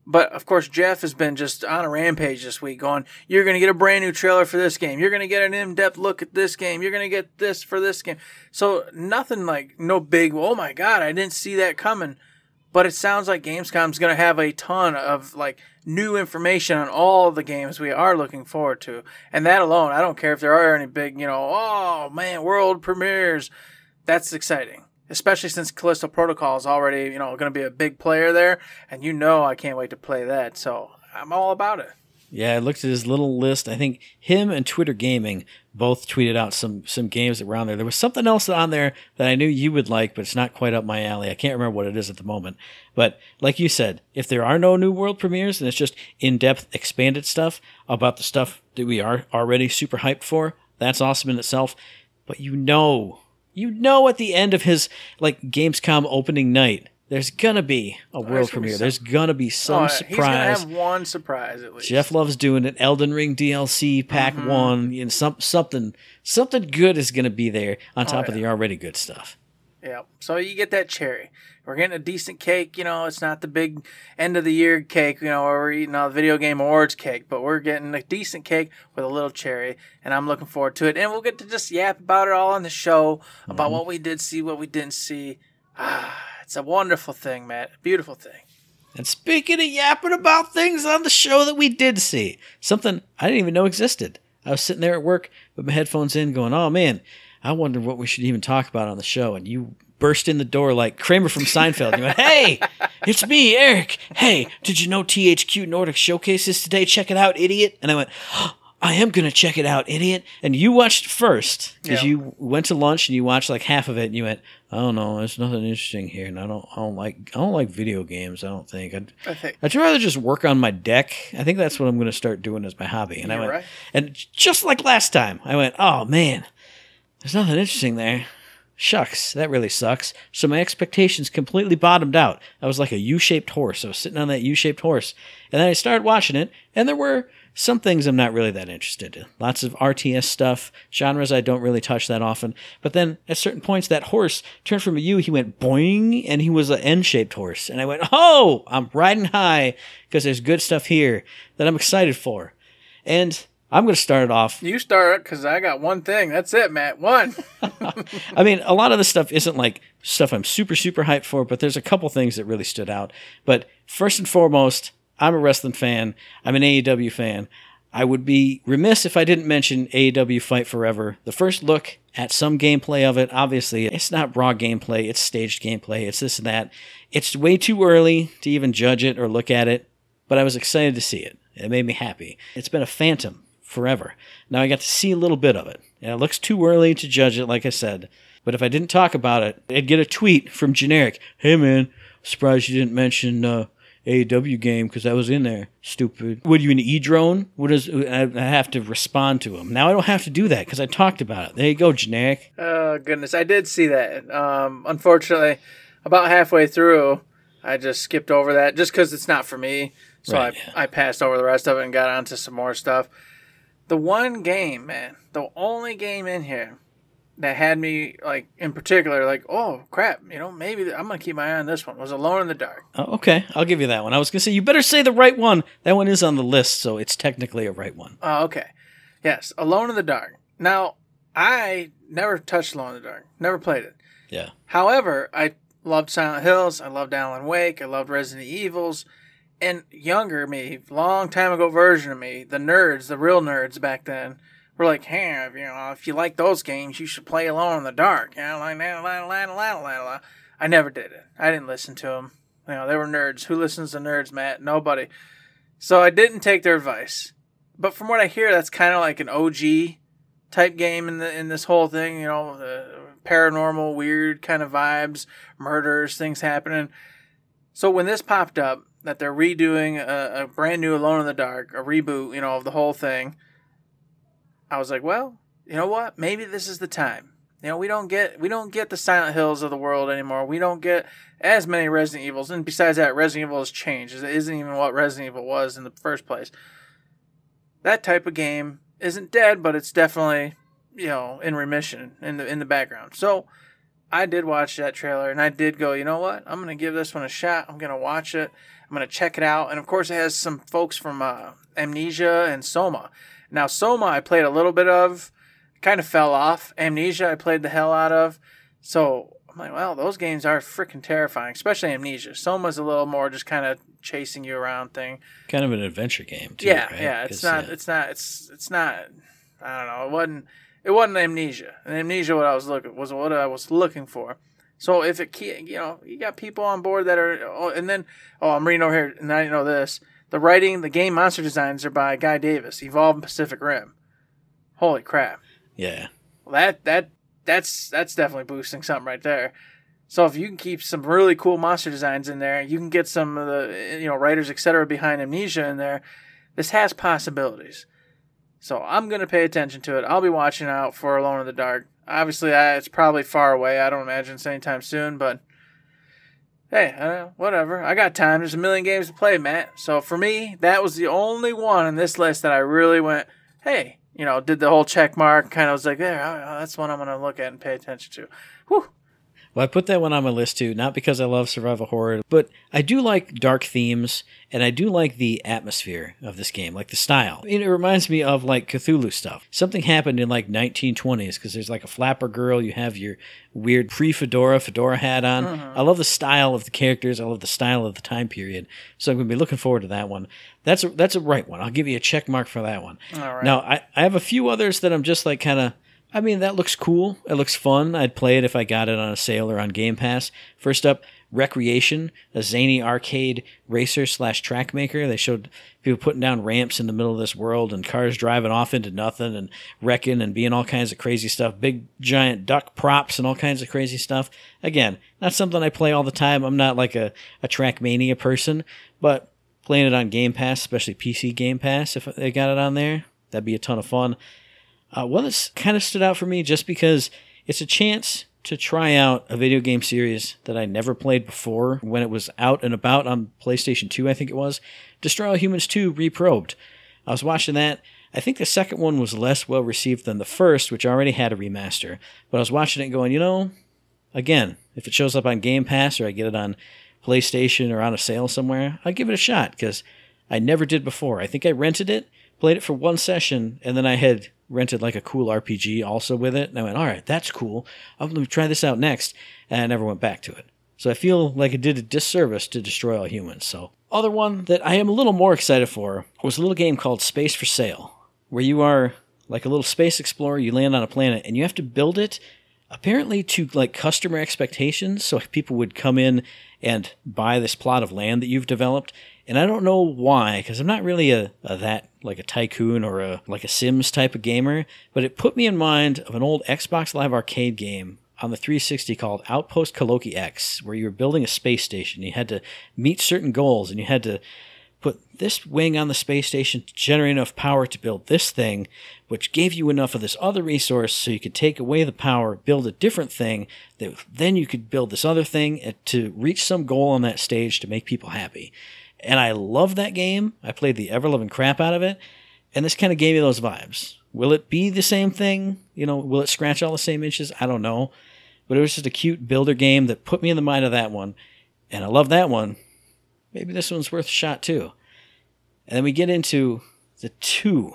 But of course, Jeff has been just on a rampage this week, going, "You're going to get a brand new trailer for this game. You're going to get an in-depth look at this game. You're going to get this for this game." So nothing like no big. Oh my god, I didn't see that coming. But it sounds like Gamescom's going to have a ton of like new information on all the games we are looking forward to, and that alone, I don't care if there are any big, you know, oh man, world premieres. That's exciting especially since Callisto Protocol is already, you know, going to be a big player there, and you know I can't wait to play that. So I'm all about it.
Yeah, I looked at his little list. I think him and Twitter Gaming both tweeted out some some games that were on there. There was something else on there that I knew you would like, but it's not quite up my alley. I can't remember what it is at the moment. But like you said, if there are no new world premieres and it's just in depth, expanded stuff about the stuff that we are already super hyped for, that's awesome in itself. But you know you know at the end of his like Gamescom opening night, there's gonna be a world
Oh, there's
premiere.
some-
There's gonna be some
Oh, He's
surprise.
to have one surprise at least.
Jeff loves doing it. Elden Ring DLC pack
Mm-hmm.
one, and some something something good is gonna be there on top of
Oh, yeah.
the already good stuff.
Yeah. So you get that cherry. We're getting a decent cake. You know, it's not the big end of the year cake, you know, where we're eating all the video game awards cake, but we're getting a decent cake with a little cherry, and I'm looking forward to it. And we'll get to just yap about it all on the show about what we did see, what we didn't see. Ah, it's a wonderful thing, Matt. A beautiful thing.
And speaking of yapping about things on the show that we did see, something I didn't even know existed. I was sitting there at work with my headphones in, going, "Oh man, I wonder what we should even talk about on the show." And you burst in the door like Kramer from Seinfeld. You went, "Hey, it's me, Eric. Hey, did you know THQ Nordic showcases today? Check it out, idiot!" And I went. I am gonna check it out, idiot. And you watched first because
Yeah.
you went to lunch and you watched like half of it, and you went, oh, "I don't know, there's nothing interesting here, and I don't, I don't like, I don't like video games. I don't think I'd,
I think.
I'd rather just work on my deck. I think that's what I'm going to start doing as my hobby. And I
You're
went,
right.
and just like last time, I went, oh man, there's nothing interesting there. Shucks, that really sucks. So my expectations completely bottomed out. I was like a U-shaped horse. I was sitting on that U-shaped horse, and then I started watching it, and there were some things I'm not really that interested in. Lots of RTS stuff, genres I don't really touch that often. But then at certain points, that horse turned from a U, he went boing, and he was an N-shaped horse. And I went, oh, I'm riding high because there's good stuff here that I'm excited for. And I'm going to start it off
You start because I got one thing. That's it, Matt. One.
I mean, a lot of the stuff isn't like stuff I'm super, super hyped for, but there's a couple things that really stood out. But first and foremost, I'm a wrestling fan. I'm an AEW fan. I would be remiss if I didn't mention AEW Fight Forever. The first look at some gameplay of it, obviously, it's not raw gameplay, it's staged gameplay, it's this and that. It's way too early to even judge it or look at it, but I was excited to see it. It made me happy. It's been a phantom forever. Now I got to see a little bit of it. And it looks too early to judge it, like I said. But if I didn't talk about it, I'd get a tweet from Generic. Hey man, surprised you didn't mention uh, AEW game because I was in there. Stupid. What are you an e drone? What is? I I have to respond to him now. I don't have to do that because I talked about it. There you go, generic.
Oh goodness, I did see that. Um, unfortunately, about halfway through, I just skipped over that just because it's not for me. So
Right,
I,
yeah.
I passed over the rest of it and got onto some more stuff. The one game, man, the only game in here that had me like in particular, like, oh crap, you know, maybe I'm gonna keep my eye on this one was Alone in the Dark.
Oh, okay, I'll give you that one. I was gonna say you better say the right one. That one is on the list, so it's technically a right one.
Oh, okay. Yes, Alone in the Dark. Now, I never touched Alone in the Dark. Never played it.
Yeah.
However, I loved Silent Hills. I loved Alan Wake. I loved Resident Evils. And younger me, long time ago version of me, the nerds, the real nerds back then, were like, "Hey, if, you know, if you like those games, you should play Alone in the Dark." You know, like. I never did it. I didn't listen to them. You know, they were nerds. Who listens to nerds, Matt? Nobody. So I didn't take their advice. But from what I hear, that's kind of like an OG type game in the in this whole thing. You know, the paranormal, weird kind of vibes, murders, things happening. So when this popped up, that they're redoing a, a brand new Alone in the Dark, a reboot, you know, of the whole thing, I was like, well, you know what? Maybe this is the time. You know, we don't get we don't get the Silent Hills of the world anymore. We don't get as many Resident Evils, and besides that, Resident Evil has changed. It isn't even what Resident Evil was in the first place. That type of game isn't dead, but it's definitely you know in remission in the in the background. So I did watch that trailer, and I did go, you know what? I'm gonna give this one a shot. I'm gonna watch it. I'm gonna check it out, and of course, it has some folks from uh, Amnesia and Soma. Now, Soma, I played a little bit of, kind of fell off. Amnesia, I played the hell out of. So I'm like, well, those games are freaking terrifying, especially Amnesia. Soma's a little more just kind of chasing you around thing.
Kind of an adventure game, too.
yeah,
right?
yeah. It's not.
yeah.
It's not. It's it's not. I don't know. It wasn't. It wasn't Amnesia. And Amnesia, what I was looking was what I was looking for. So if it, you know, you got people on board that are, oh, and then, oh, I'm reading over here, and I didn't know this. The writing, the game monster designs are by Guy Davis, Evolve and Pacific Rim. Holy crap!
Yeah.
Well, that that that's that's definitely boosting something right there. So if you can keep some really cool monster designs in there, you can get some of the you know writers etc. behind Amnesia in there. This has possibilities. So I'm gonna pay attention to it. I'll be watching out for Alone in the Dark. Obviously, I, it's probably far away. I don't imagine it's anytime soon, but hey, uh, whatever. I got time. There's a million games to play, Matt. So for me, that was the only one in this list that I really went, hey, you know, did the whole check mark. Kind of was like, there, that's one I'm gonna look at and pay attention to. Whew.
Well, I put that one on my list too, not because I love survival horror, but I do like dark themes and I do like the atmosphere of this game, like the style. It reminds me of like Cthulhu stuff. Something happened in like 1920s because there's like a flapper girl, you have your weird pre-fedora fedora hat on. Mm-hmm. I love the style of the characters, I love the style of the time period. So I'm going to be looking forward to that one. That's a, that's a right one. I'll give you a check mark for that one.
Right.
Now, I, I have a few others that I'm just like kind of I mean, that looks cool. It looks fun. I'd play it if I got it on a sale or on Game Pass. First up, Wreckreation, a zany arcade racer slash track maker. They showed people putting down ramps in the middle of this world and cars driving off into nothing and wrecking and being all kinds of crazy stuff. Big giant duck props and all kinds of crazy stuff. Again, not something I play all the time. I'm not like a, a Trackmania person, but playing it on Game Pass, especially PC Game Pass, if they got it on there, that'd be a ton of fun. Uh, one that's kind of stood out for me just because it's a chance to try out a video game series that I never played before when it was out and about on PlayStation 2, I think it was. Destroy All Humans 2 Reprobed. I was watching that. I think the second one was less well received than the first, which already had a remaster. But I was watching it going, you know, again, if it shows up on Game Pass or I get it on PlayStation or on a sale somewhere, I'll give it a shot because I never did before. I think I rented it, played it for one session, and then I had rented like a cool RPG also with it. And I went, all right, that's cool. I'm going to try this out next. And I never went back to it. So I feel like it did a disservice to Destroy All Humans. So, other one that I am a little more excited for was a little game called Space for Sale, where you are like a little space explorer. You land on a planet and you have to build it apparently to like customer expectations. So people would come in and buy this plot of land that you've developed. And I don't know why, because I'm not really a, a that like a tycoon or a like a Sims type of gamer. But it put me in mind of an old Xbox Live Arcade game on the 360 called Outpost Kaloki X, where you were building a space station. You had to meet certain goals, and you had to put this wing on the space station to generate enough power to build this thing, which gave you enough of this other resource so you could take away the power, build a different thing, that then you could build this other thing to reach some goal on that stage to make people happy. And I love that game. I played the ever loving crap out of it, and this kind of gave me those vibes. Will it be the same thing? You know, will it scratch all the same itches? I don't know. But it was just a cute builder game that put me in the mind of that one. And I love that one. Maybe this one's worth a shot too. And then we get into the two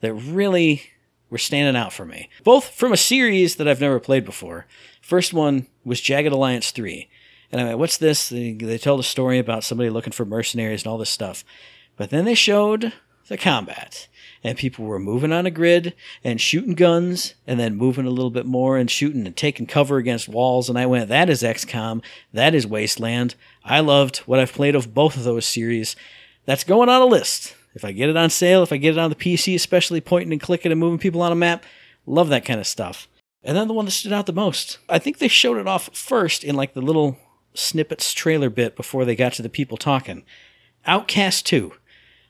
that really were standing out for me. Both from a series that I've never played before. First one was Jagged Alliance 3. And I went, what's this? They, told a story about somebody looking for mercenaries and all this stuff. But then they showed the combat and people were moving on a grid and shooting guns and then moving a little bit more and shooting and taking cover against walls. And I went, that is XCOM. That is Wasteland. I loved what I've played of both of those series. That's going on a list. If I get it on sale, if I get it on the PC, especially pointing and clicking and moving people on a map, love that kind of stuff. And then the one that stood out the most, I think they showed it off first in like the little snippets trailer bit before they got to the people talking. Outcast 2.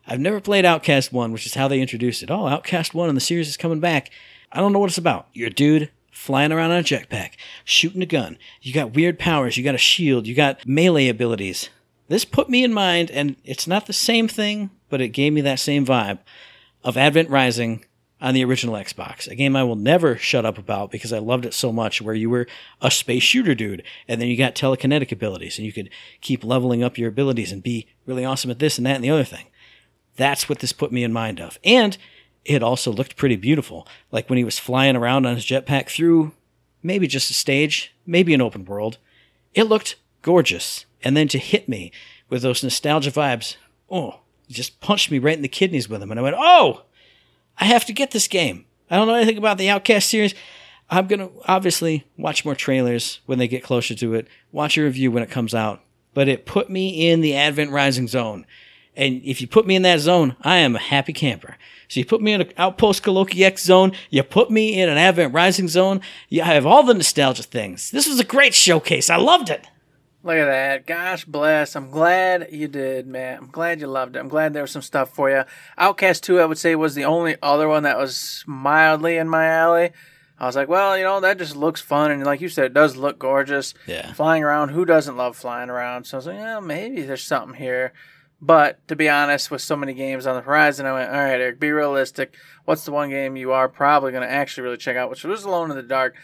I've never played Outcast 1, which is how they introduced it. Oh, Outcast 1 and the series is coming back. I don't know what it's about. You're a dude flying around on a jetpack, shooting a gun. You got weird powers. You got a shield. You got melee abilities. This put me in mind, and it's not the same thing, but it gave me that same vibe of Advent Rising on the original Xbox. A game I will never shut up about because I loved it so much, where you were a space shooter dude, and then you got telekinetic abilities, and you could keep leveling up your abilities and be really awesome at this and that and the other thing. That's what this put me in mind of. And it also looked pretty beautiful. Like when he was flying around on his jetpack through maybe just a stage, maybe an open world. It looked gorgeous. And then to hit me with those nostalgia vibes, oh, just punched me right in the kidneys with them. And I went, oh, I have to get this game. I don't know anything about the Outcast series. I'm going to obviously watch more trailers when they get closer to it, watch a review when it comes out. But it put me in the Advent Rising zone. And if you put me in that zone, I am a happy camper. So you put me in an Outpost Kaloki X zone, you put me in an Advent Rising zone, you have all the nostalgia things. This was a great showcase. I loved it.
Look at that. Gosh bless. I'm glad you did, man. I'm glad you loved it. I'm glad there was some stuff for you. Outcast 2, I would say, was the only other one that was mildly in my alley. I was like, well, you know, that just looks fun. And like you said, it does look gorgeous.
Yeah.
Flying around, who doesn't love flying around? So I was like, yeah, maybe there's something here. But to be honest, with so many games on the horizon, I went, all right, Eric, be realistic. What's the one game you are probably going to actually really check out, which was Alone in the Dark?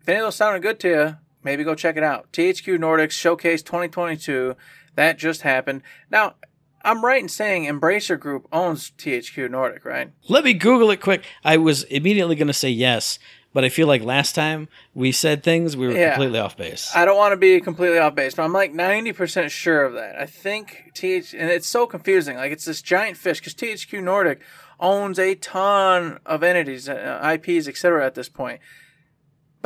If any of those sounded good to you, maybe go check it out. THQ Nordic Showcase 2022. That just happened. Now, I'm right in saying Embracer Group owns THQ Nordic, right?
Let me Google it quick. I was immediately going to say yes, but I feel like last time we said things, we were
Yeah.
completely off base.
I don't want to be completely off base, but I'm like 90% sure of that. I think TH, and it's so confusing. Like, it's this giant fish because THQ Nordic owns a ton of entities, uh, IPs, etc. at this point.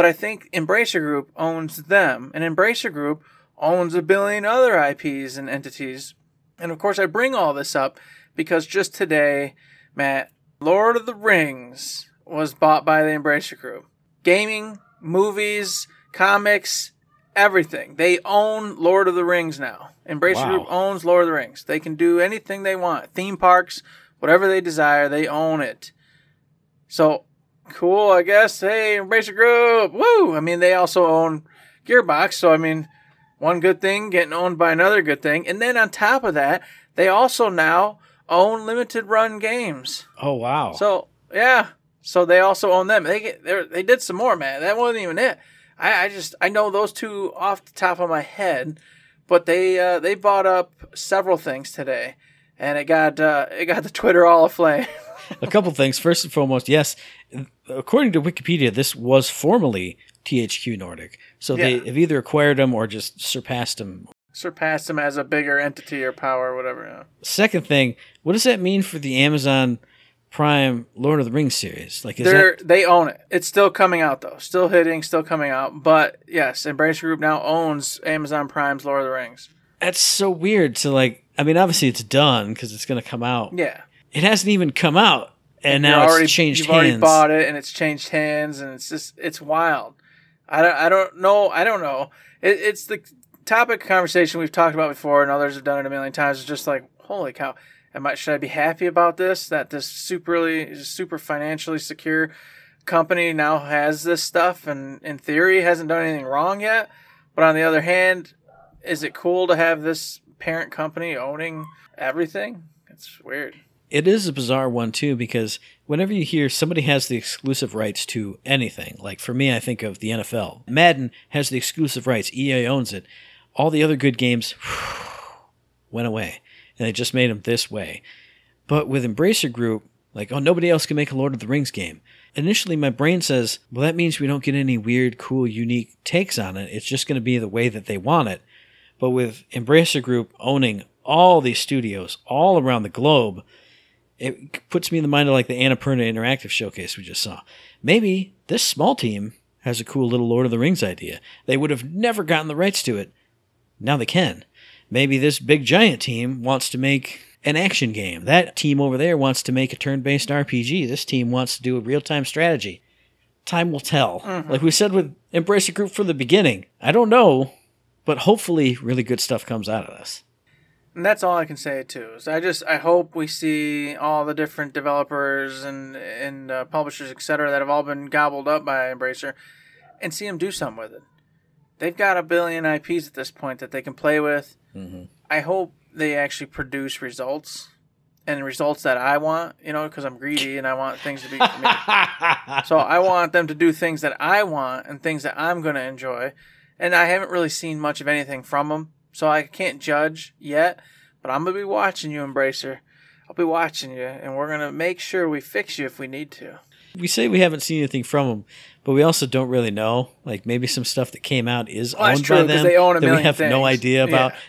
But I think Embracer Group owns them, and Embracer Group owns a billion other IPs and entities. And of course, I bring all this up because just today, Matt, Lord of the Rings was bought by the Embracer Group. Gaming, movies, comics, everything. They own Lord of the Rings now. Embracer
Wow.
Group owns Lord of the Rings. They can do anything they want. Theme parks, whatever they desire, they own it. So cool, I guess. Hey, Embracer Group, woo! I mean, they also own Gearbox, so I mean, one good thing getting owned by another good thing, and then on top of that, they also now own limited run games.
oh, wow.
So yeah, so they also own them. They get they they did some more, man. That wasn't even it. I, I just I know those two off the top of my head, but they uh, they bought up several things today, and it got uh, it got the Twitter all aflame.
a couple things. First and foremost, yes, according to Wikipedia, this was formerly THQ Nordic. So
Yeah.
they have either acquired them or just surpassed them.
Surpassed them as a bigger entity or power or whatever. know.
Second thing, what does that mean for the Amazon Prime Lord of the Rings series? Like, is
They're
that
they own it. It's still coming out though, still hitting, still coming out. But yes, Embracer Group now owns Amazon Prime's Lord of the Rings.
that's so weird to like? I mean, obviously it's done because it's going to come out.
Yeah,
It hasn't even come out, and now
already,
it's changed
you've
hands.
already bought it and it's changed hands and it's just it's wild I don't, I don't know. I don't know. It, it's the topic of conversation we've talked about before, and others have done it a million times. It's just like, holy cow! Am I should I be happy about this? That this superly super financially secure company now has this stuff, and in theory hasn't done anything wrong yet. But on the other hand, is it cool to have this parent company owning everything? It's weird.
It is a bizarre one too because whenever you hear somebody has the exclusive rights to anything, like for me, I think of the NFL. Madden has the exclusive rights. EA owns it. All the other good games went away, and they just made them this way. But with Embracer Group, like, oh, nobody else can make a Lord of the Rings game. Initially, my brain says, well, that means we don't get any weird, cool, unique takes on it. It's just going to be the way that they want it. But with Embracer Group owning all these studios all around the globe, it puts me in the mind of like the Annapurna Interactive showcase we just saw. Maybe this small team has a cool little Lord of the Rings idea. They would have never gotten the rights to it. Now they can. Maybe this big giant team wants to make an action game. That team over there wants to make a turn based RPG. This team wants to do a real time strategy. Time will tell. Mm-hmm. Like we said with Embracer Group from the beginning, I don't know, but hopefully really good stuff comes out of this.
And that's all I can say too. Is I just I hope we see all the different developers and and uh, publishers etc. that have all been gobbled up by Embracer, and see them do something with it. They've got a billion IPs at this point that they can play with. I hope they actually produce results and results that I want. You know, because I'm greedy and I want things to be for me. so I want them to do things that I want and things that I'm going to enjoy. And I haven't really seen much of anything from them, so I can't judge yet. But I'm gonna be watching you, Embracer. I'll be watching you, and we're gonna make sure we fix you if we need to.
We say we haven't seen anything from them, but we also don't really know. Like maybe some stuff that came out is
Well,
owned
true,
by them
they own a
that we have no idea about.
Yeah.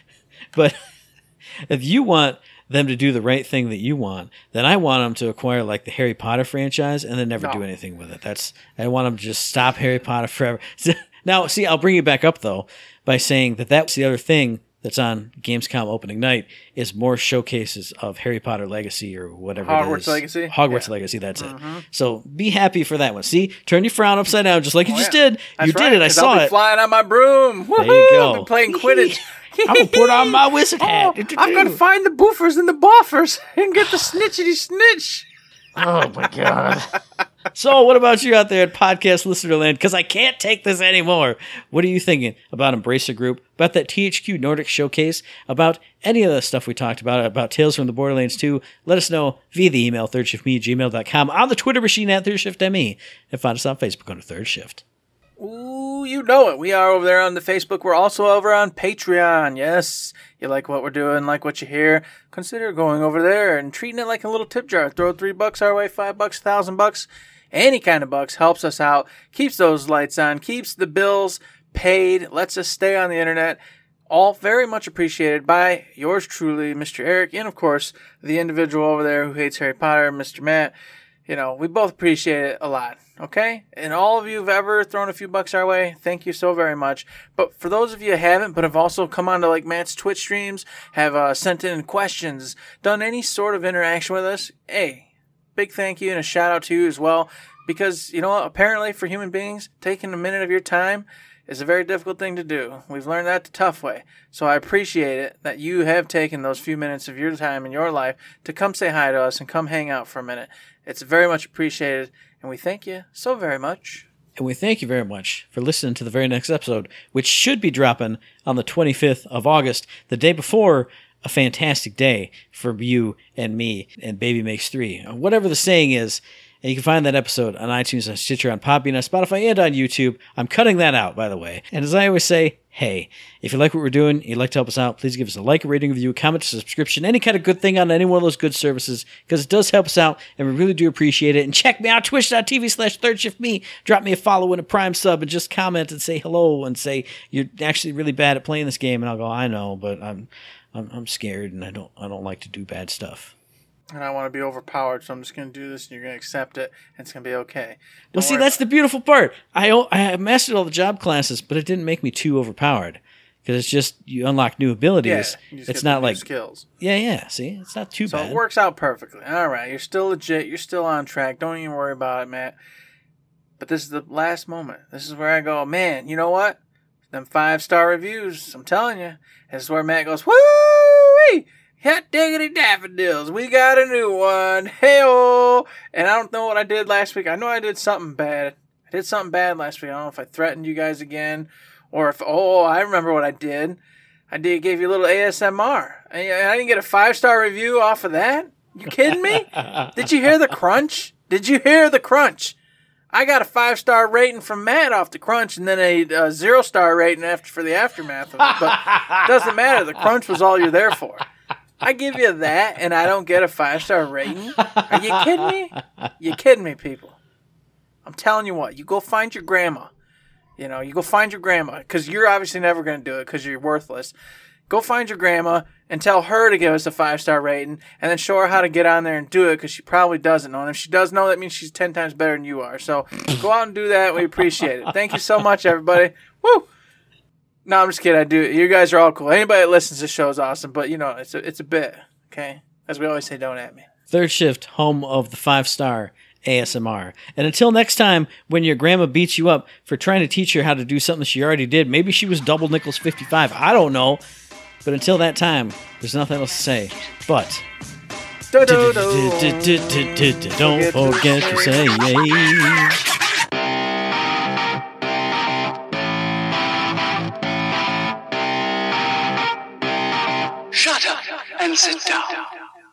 But if you want them to do the right thing that you want, then I want them to acquire like the Harry Potter franchise and then never
No.
do anything with it. That's I want them to just stop Harry Potter forever. now, see, I'll bring you back up though by saying that that's the other thing that's on Gamescom opening night is more showcases of Harry Potter Legacy or whatever it
Hogwarts
is.
Legacy?
Hogwarts
Yeah. Mm-hmm.
Legacy, that's it. So be happy for that one. See, turn your frown upside down just like you
Oh,
just
yeah.
did.
That's
you
right,
did it. I saw
I'll be
it.
flying on my broom.
There you
Woohoo!
go.
I'll be playing Quidditch.
I'm gonna put on my wizard hat.
Oh, I'm gonna find the boofers and the boffers and get the snitchity snitch.
Oh my god. so, what about you out there at podcast listener land? Because I can't take this anymore. What are you thinking about Embracer Group? About that THQ Nordic showcase? About any of the stuff we talked about? About Tales from the Borderlands 2? Let us know via the email thirdshiftme gmail.com, on the Twitter machine at thirdshiftme, and find us on Facebook under Third Shift.
Ooh, you know it. We are over there on the Facebook. We're also over on Patreon. Yes, you like what we're doing, like what you hear. Consider going over there and treating it like a little tip jar. Throw three bucks our way, five bucks, thousand bucks, any kind of bucks helps us out. Keeps those lights on. Keeps the bills paid. Lets us stay on the internet. All very much appreciated by yours truly, Mr. Eric, and of course the individual over there who hates Harry Potter, Mr. Matt you know, we both appreciate it a lot. Okay? And all of you who've ever thrown a few bucks our way, thank you so very much. But for those of you who haven't, but have also come onto like Matt's Twitch streams, have uh, sent in questions, done any sort of interaction with us, hey, big thank you and a shout out to you as well. Because, you know what? Apparently, for human beings, taking a minute of your time is a very difficult thing to do. We've learned that the tough way. So I appreciate it that you have taken those few minutes of your time in your life to come say hi to us and come hang out for a minute. It's very much appreciated, and we thank you so very much.
And we thank you very much for listening to the very next episode, which should be dropping on the 25th of August, the day before a fantastic day for you and me and Baby Makes Three. Uh, Whatever the saying is. And you can find that episode on iTunes, on Stitcher, on Podbean, on Spotify, and on YouTube. I'm cutting that out, by the way. And as I always say, hey, if you like what we're doing, you'd like to help us out, please give us a like, a rating, review, a comment, a subscription, any kind of good thing on any one of those good services, because it does help us out, and we really do appreciate it. And check me out, twitch.tv slash third shift me. Drop me a follow and a prime sub, and just comment and say hello and say you're actually really bad at playing this game. And I'll go, I know, but I'm, I'm, I'm scared, and I don't, I don't like to do bad stuff.
And I want to be overpowered, so I'm just going to do this, and you're going to accept it, and it's going to be okay.
Well,
Don't
see, that's the beautiful part. I have mastered all the job classes, but it didn't make me too overpowered because it's just you unlock new abilities.
just
it's not like
skills.
yeah, yeah. See, it's not too
So
bad.
So it works out perfectly. All right, you're still legit. You're still on track. Don't even worry about it, Matt. But this is the last moment. This is where I go, man, you know what? Them five star reviews, I'm telling you. This is where Matt goes, woo Hot diggity daffodils, we got a new one. Hey And I don't know what I did last week. I know I did something bad. I did something bad last week. I don't know if I threatened you guys again or if, oh, I remember what I did. I did gave you a little ASMR. I, I didn't get a five star review off of that. You kidding me? did you hear the crunch? Did you hear the crunch? I got a five star rating from Matt off the crunch, and then a, a zero star rating after for the aftermath of it. But it doesn't matter. The crunch was all you're there for. I give you that, and I don't get a five star rating. Are you kidding me? You kidding me, people? I'm telling you what. You go find your grandma. You know, you go find your grandma because you're obviously never going to do it because you're worthless. Go find your grandma and tell her to give us a five star rating, and then show her how to get on there and do it because she probably doesn't know. And if she does know, that means she's ten times better than you are. So go out and do that. We appreciate it. Thank you so much, everybody. Woo! No, I'm just kidding. I do. You guys are all cool. Anybody that listens to the show is awesome, but you know, it's a, it's a bit okay. As we always say, don't at me.
Third shift, home of the five star ASMR. And until next time, when your grandma beats you up for trying to teach her how to do something she already did, maybe she was double nickels 55. I don't know. But until that time, there's nothing else to say. But. Don't forget to say
and sit down.